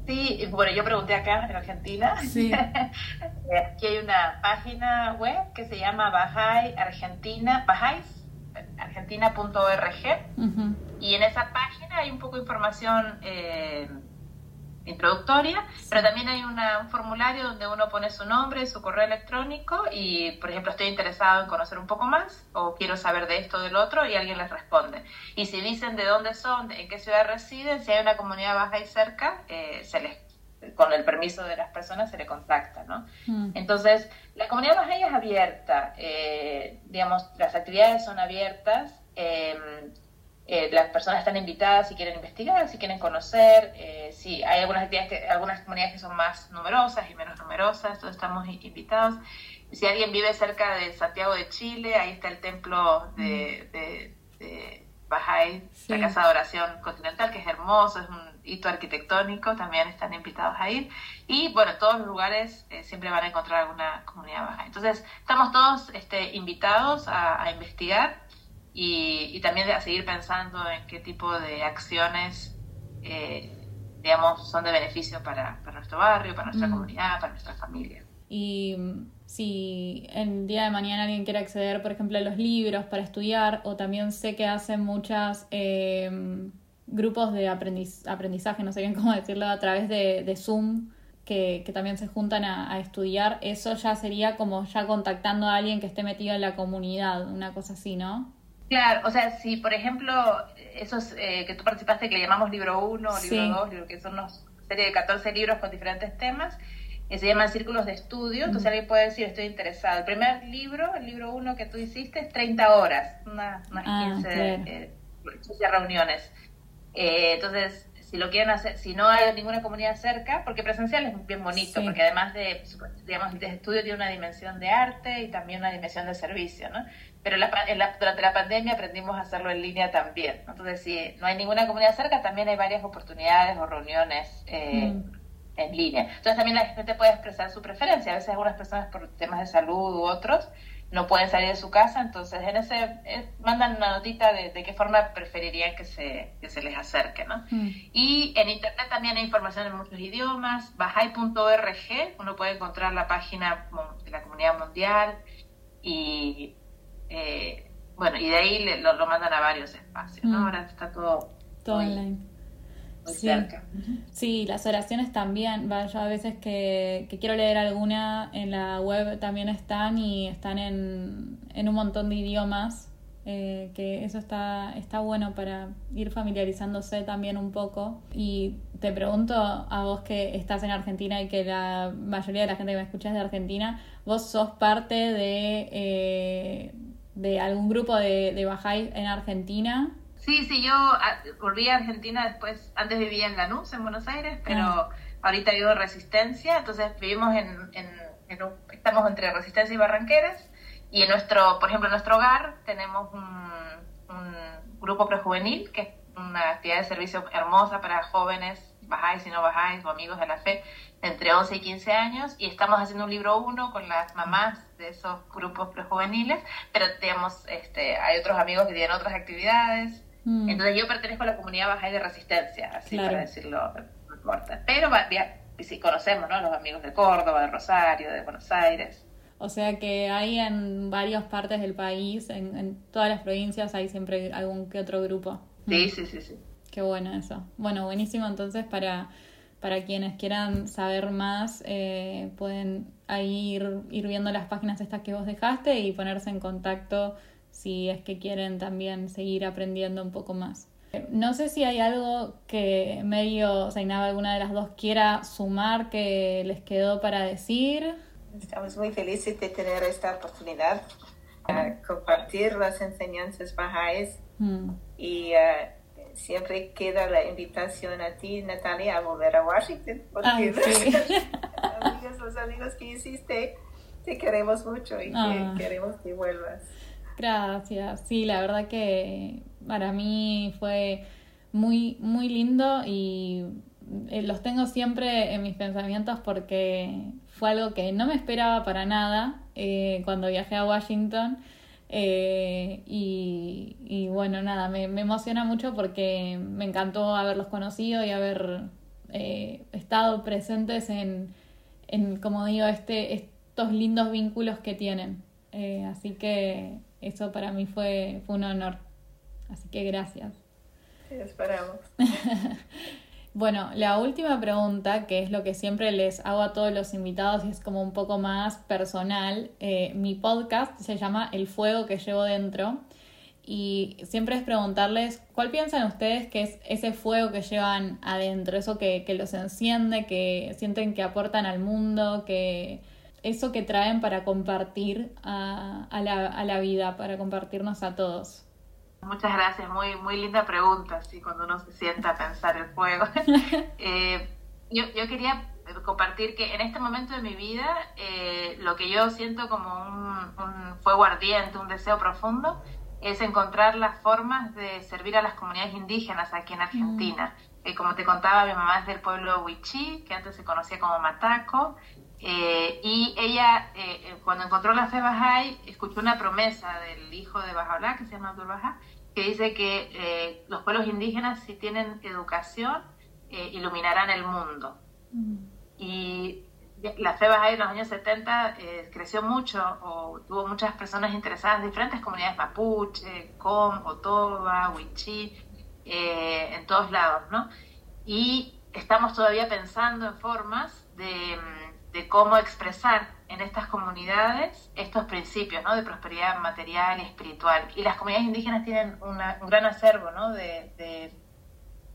Speaker 3: Sí, bueno, yo pregunté acá en Argentina. Sí. Aquí hay una página web que se llama Bajai Argentina, argentina.org y en esa página hay un poco de información eh, introductoria, pero también hay un formulario donde uno pone su nombre, su correo electrónico y, por ejemplo, estoy interesado en conocer un poco más o quiero saber de esto o del otro y alguien les responde. Y si dicen de dónde son, en qué ciudad residen, si hay una comunidad baja y cerca, eh, se les con el permiso de las personas se le contacta, ¿no? Mm. Entonces, la comunidad baja es abierta, eh, digamos, las actividades son abiertas, eh, eh, las personas están invitadas si quieren investigar, si quieren conocer, eh, si hay algunas actividades que, algunas comunidades que son más numerosas y menos numerosas, todos estamos invitados. Si alguien vive cerca de Santiago de Chile, ahí está el templo de, de, de Bahá'í, la Casa de Oración Continental, que es hermoso, es un hito arquitectónico, también están invitados a ir. Y bueno, en todos los lugares eh, siempre van a encontrar alguna comunidad Bahá'í. Entonces, estamos todos este, invitados a, a investigar y, también a seguir pensando en qué tipo de acciones, eh, digamos, son de beneficio para, nuestro barrio, para nuestra mm. comunidad, para nuestra familia.
Speaker 1: Y si el día de mañana alguien quiere acceder, por ejemplo, a los libros para estudiar, o también sé que hacen muchas eh, grupos de aprendizaje, no sé bien cómo decirlo, a través de, Zoom, que, también se juntan a, a, estudiar, eso ya sería como ya contactando a alguien que esté metido en la comunidad, una cosa así, ¿no?
Speaker 3: Claro, o sea, si por ejemplo, esos eh, que tú participaste, que le llamamos libro 1 o libro 2, que son una serie de 14 libros con diferentes temas, que se llaman círculos de estudio, entonces alguien puede decir, estoy interesado. El primer libro, el libro 1 que tú hiciste, es 30 horas, unas, unas 15, ah, eh, reuniones. Eh, entonces, si lo quieren hacer, si no hay ninguna comunidad cerca, porque presencial es bien bonito, porque además de, digamos, el estudio tiene una dimensión de arte y también una dimensión de servicio, ¿no? pero durante la pandemia aprendimos a hacerlo en línea también. Entonces, si no hay ninguna comunidad cerca, también hay varias oportunidades o reuniones eh, mm. En línea. Entonces, también la gente puede expresar su preferencia. A veces algunas personas por temas de salud u otros no pueden salir de su casa, entonces en ese eh, mandan una notita de, qué forma preferirían que se, que se les acerque, ¿no? Mm. Y en internet también hay información en muchos idiomas, bajai.org, uno puede encontrar la página de la comunidad mundial y eh, bueno, y de ahí lo, lo, mandan a varios espacios, ¿no? Mm. Ahora está todo,
Speaker 1: todo online.
Speaker 3: Muy cerca.
Speaker 1: Sí, las oraciones también. Yo a veces que, que, quiero leer alguna en la web también están y están en, en un montón de idiomas. Eh, que eso está, está bueno para ir familiarizándose también un poco. Y te pregunto a vos que estás en Argentina y que la mayoría de la gente que me escucha es de Argentina, ¿vos sos parte de, eh, de algún grupo de, de Bajáis en Argentina.
Speaker 3: Sí, sí, yo ah, volví a Argentina después, antes vivía en Lanús, en Buenos Aires, pero ah. ahorita vivo en Resistencia, entonces vivimos en, en, estamos entre Resistencia y Barranqueras, y en nuestro, por ejemplo, en nuestro hogar tenemos un, un grupo prejuvenil, que es una actividad de servicio hermosa para jóvenes bajáis y no bajáis o amigos de la fe entre 11 y 15 años y estamos haciendo un libro uno con las mamás de esos grupos prejuveniles, pero digamos, este, hay otros amigos que tienen otras actividades. Mm. Entonces yo pertenezco a la comunidad bajáis de resistencia, así para decirlo corta. Pero sí conocemos, ¿no? Los amigos de Córdoba, de Rosario, de Buenos Aires.
Speaker 1: O sea que hay en varias partes del país, en, en todas las provincias hay siempre algún que otro grupo.
Speaker 3: Sí, sí, sí, sí.
Speaker 1: Qué bueno eso. Bueno, buenísimo entonces para, para quienes quieran saber más, eh, pueden ahí ir, ir viendo las páginas estas que vos dejaste y ponerse en contacto si es que quieren también seguir aprendiendo un poco más. No sé si hay algo que medio Zainaba alguna de las dos quiera sumar que les quedó para decir.
Speaker 2: Estamos muy felices de tener esta oportunidad de compartir las enseñanzas bajáis mm. y uh, siempre queda la invitación a ti, Natalia, a volver a Washington, porque los amigos que hiciste, te queremos mucho y ah. queremos que vuelvas.
Speaker 1: Gracias, sí, la verdad que para mí fue muy, muy lindo y eh, los tengo siempre en mis pensamientos porque fue algo que no me esperaba para nada eh, cuando viajé a Washington. Eh, y, bueno, nada, me, emociona mucho porque me encantó haberlos conocido y haber estado presentes en, en, como digo, este, estos lindos vínculos que tienen. así que eso para mí fue, fue un honor. Así que gracias.
Speaker 2: Sí, esperamos.
Speaker 1: Bueno, la última pregunta, que es lo que siempre les hago a todos los invitados y es como un poco más personal, eh, mi podcast se llama El fuego que llevo dentro y siempre es preguntarles cuál piensan ustedes que es ese fuego que llevan adentro, eso que, que los enciende, que sienten que aportan al mundo, que eso que traen para compartir a, a, la, a la vida, para compartirnos a todos.
Speaker 3: Muchas gracias, muy, muy linda pregunta, así cuando uno se sienta a pensar el fuego. Eh, yo, yo, quería compartir que en este momento de mi vida eh, lo que yo siento como un, fuego ardiente, un deseo profundo, es encontrar las formas de servir a las comunidades indígenas aquí en Argentina. Mm. Eh, como te contaba, mi mamá es del pueblo Huichí, que antes se conocía como Mataco, y ella, cuando encontró la fe Bahá'í, escuchó una promesa del hijo de Bajaolá, que se llama Abdul Bahá, que dice que eh, los pueblos indígenas, si tienen educación, eh, iluminarán el mundo. Mm. Y la fe Bahá'í en los años 70 eh, creció mucho, o tuvo muchas personas interesadas, diferentes comunidades mapuche, Com, Otoba, Huichí, en todos lados, ¿no? Y estamos todavía pensando en formas de, de cómo expresar en estas comunidades estos principios ¿no? de prosperidad material y espiritual. Y las comunidades indígenas tienen un gran acervo ¿no? de,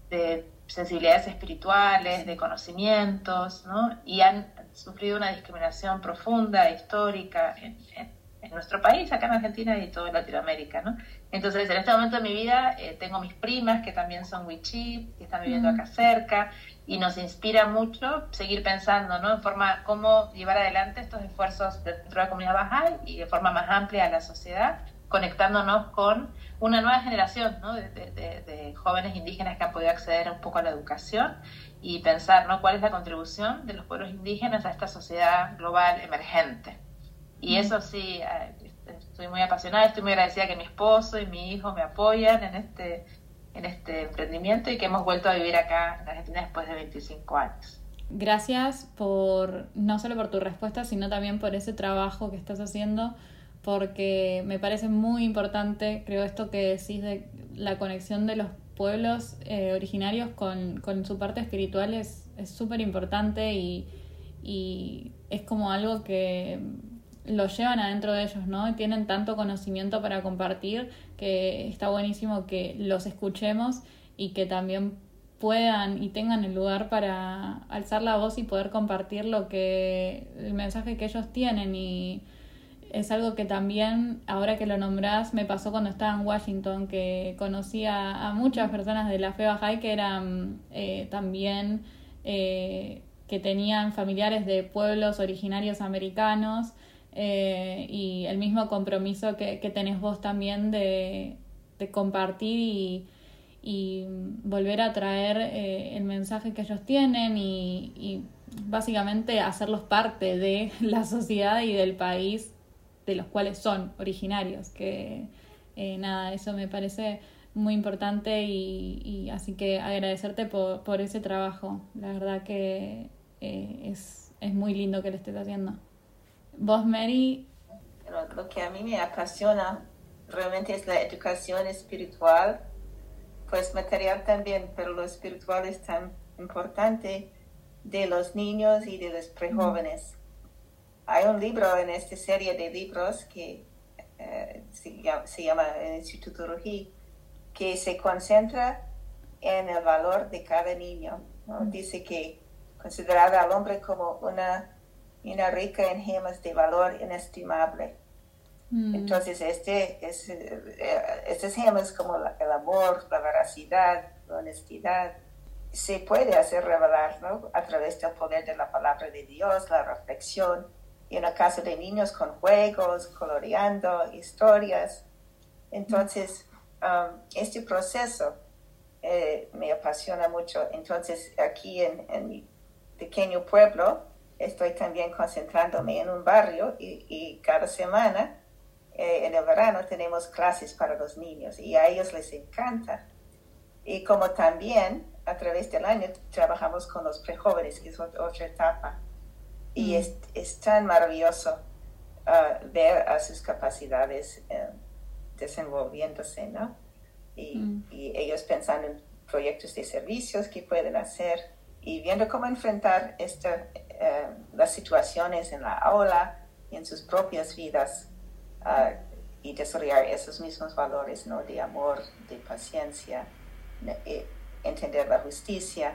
Speaker 3: de, sensibilidades espirituales, de conocimientos, ¿no? y han sufrido una discriminación profunda, histórica en, nuestro país, acá en Argentina y toda Latinoamérica. ¿no? Entonces, en este momento de mi vida eh, tengo mis primas que también son wichí, que están viviendo acá cerca, y nos inspira mucho seguir pensando ¿no? en forma cómo llevar adelante estos esfuerzos dentro de la comunidad baja y de forma más amplia a la sociedad, conectándonos con una nueva generación ¿no? de, de, jóvenes indígenas que han podido acceder un poco a la educación y pensar ¿no? cuál es la contribución de los pueblos indígenas a esta sociedad global emergente. Y eso sí, eh, estoy muy apasionada, estoy muy agradecida que mi esposo y mi hijo me apoyan en este este emprendimiento y que hemos vuelto a vivir acá en Argentina después de 25 años.
Speaker 1: Gracias por, no solo por tu respuesta, sino también por ese trabajo que estás haciendo, porque me parece muy importante, creo, esto que decís de la conexión de los pueblos eh, originarios con, con, su parte espiritual es súper importante y, y es como algo que lo llevan adentro de ellos, ¿no? Tienen tanto conocimiento para compartir que está buenísimo que los escuchemos y que también puedan y tengan el lugar para alzar la voz y poder compartir lo que el mensaje que ellos tienen y es algo que también ahora que lo nombrás me pasó cuando estaba en Washington que conocí a, muchas personas de la fe Bahá'í que eran eh, también eh, que tenían familiares de pueblos originarios americanos eh, y el mismo compromiso que, que tenés vos también de, de compartir y, volver a traer eh, el mensaje que ellos tienen y, y, básicamente hacerlos parte de la sociedad y del país de los cuales son originarios, que eh, nada, eso me parece muy importante y, y así que agradecerte por, por, ese trabajo, la verdad que es, es muy lindo que lo estés haciendo. ¿Vos, Mary?
Speaker 2: Lo, que a mí me apasiona realmente es la educación espiritual, pues material también, pero lo espiritual es tan importante de los niños y de los prejóvenes. Hay un libro en esta serie de libros que eh, se, llama, el Instituto Rují, que se concentra en el valor de cada niño. Dice que considerar al hombre como una una rica en gemas de valor inestimable. Mm. Entonces, este, es, eh, estas gemas como el amor, la veracidad, la honestidad, se puede hacer revelar ¿no? a través del poder de la palabra de Dios, la reflexión, y en el caso de niños con juegos, coloreando historias. Entonces, um, este proceso eh, me apasiona mucho. Entonces, aquí en, en, mi pequeño pueblo, estoy también concentrándome en un barrio y, y cada semana, eh, en el verano, tenemos clases para los niños y a ellos les encanta. Y como también a través del año trabajamos con los prejóvenes, que es otra etapa. Y mm. es, es, tan maravilloso uh, ver a sus capacidades uh, desenvolviéndose, ¿no? Y, mm. y, ellos pensando en proyectos de servicios que pueden hacer y viendo cómo enfrentar esta, uh, las situaciones en la aula y en sus propias vidas y desarrollar esos mismos valores, ¿no? De amor, de paciencia entender la justicia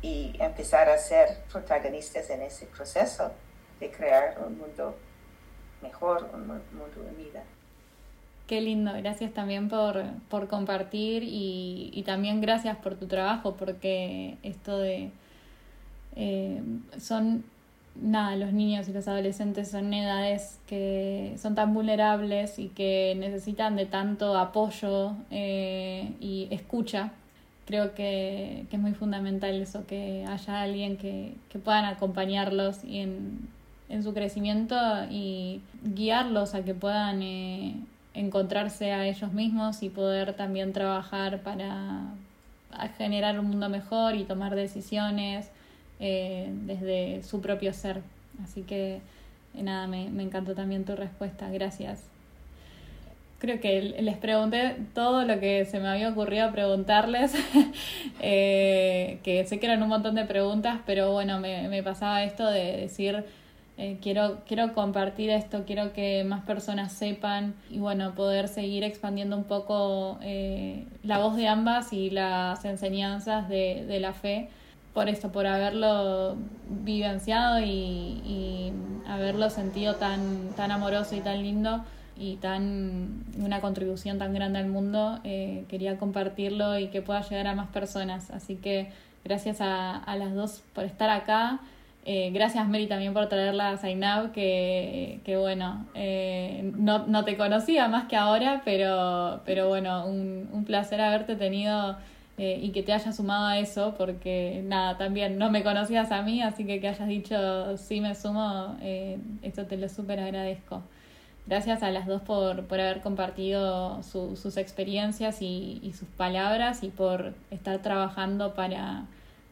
Speaker 2: y empezar a ser protagonistas en ese proceso de crear un mundo mejor, un mundo unido.
Speaker 1: Qué lindo, gracias también por, por compartir y, y, también gracias por tu trabajo, porque esto de... Eh, son, nada, los niños y los adolescentes son edades que son tan vulnerables y que necesitan de tanto apoyo eh, y escucha. Creo que, es muy fundamental eso, que haya alguien que, que puedan acompañarlos y en, en, su crecimiento y guiarlos a que puedan eh, encontrarse a ellos mismos y poder también trabajar para generar un mundo mejor y tomar decisiones eh, desde su propio ser. Así que nada, me, encantó también tu respuesta. Gracias creo que les pregunté todo lo que se me había ocurrido preguntarles, eh, que sé que eran un montón de preguntas, pero bueno, me, me pasaba esto de decir, eh, quiero, quiero compartir esto, quiero que más personas sepan y bueno, poder seguir expandiendo un poco eh, la voz de ambas y las enseñanzas de la fe por esto, por haberlo vivenciado y, y haberlo sentido tan, tan amoroso y tan lindo y tan una contribución tan grande al mundo, eh, quería compartirlo y que pueda llegar a más personas. Así que gracias a, a las dos por estar acá. Eh, gracias Mary también por traerla a Zainab, que, que bueno, eh, no, no, te conocía más que ahora, pero, pero bueno, un, un placer haberte tenido y que te hayas sumado a eso, porque nada, también no me conocías a mí, así que que hayas dicho sí me sumo, esto te lo súper agradezco. Gracias a las dos por, por haber compartido sus experiencias y, sus palabras y por estar trabajando para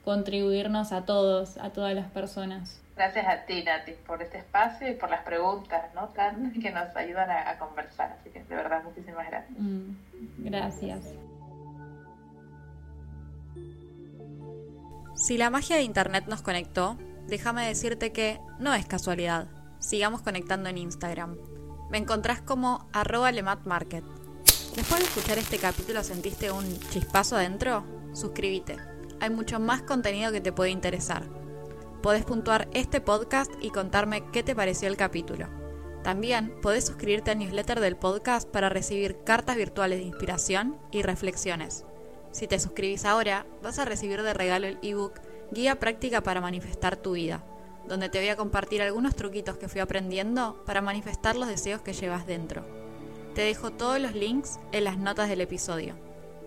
Speaker 1: contribuirnos a todos, a todas las personas.
Speaker 3: Gracias a ti, Nati, por este espacio y por las preguntas ¿no? Tan, que nos ayudan a, conversar. Así que de verdad, muchísimas gracias.
Speaker 1: Mm, gracias. Si la magia de Internet nos conectó, déjame decirte que no es casualidad. Sigamos conectando en Instagram. Me encontrás como arroba lematmarket. Después de escuchar este capítulo sentiste un chispazo adentro, suscríbete. Hay mucho más contenido que te puede interesar. Podés puntuar este podcast y contarme qué te pareció el capítulo. También podés suscribirte al newsletter del podcast para recibir cartas virtuales de inspiración y reflexiones. Si te suscribís ahora, vas a recibir de regalo el ebook Guía práctica para manifestar tu vida donde te voy a compartir algunos truquitos que fui aprendiendo para manifestar los deseos que llevas dentro. Te dejo todos los links en las notas del episodio.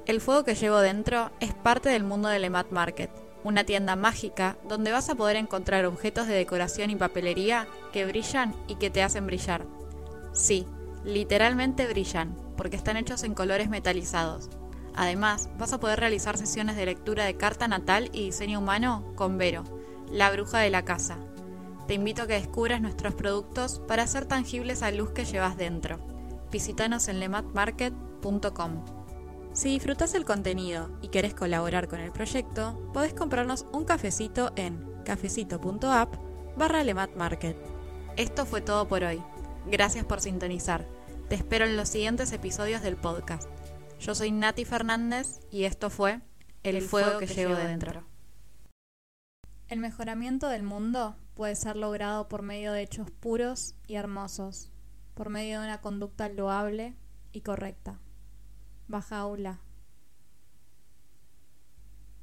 Speaker 1: El fuego que llevo dentro es parte del mundo del Emat Market, una tienda mágica donde vas a poder encontrar objetos de decoración y papelería que brillan y que te hacen brillar. Sí, literalmente brillan, porque están hechos en colores metalizados. Además, vas a poder realizar sesiones de lectura de carta natal y diseño humano con Vero, la bruja de la casa. Te invito a que descubras nuestros productos para hacer tangibles la luz que llevas dentro. Visítanos en lematmarket.com. Si disfrutas el contenido y querés colaborar con el proyecto, podés comprarnos un cafecito en cafecito.app barra lematmarket. Esto fue todo por hoy. Gracias por sintonizar. Te espero en los siguientes episodios del podcast. Yo soy Nati Fernández y esto fue El, fuego, que, llevo dentro. El mejoramiento del mundo puede ser logrado por medio de hechos puros y hermosos, por medio de una conducta loable y correcta. Baja aula.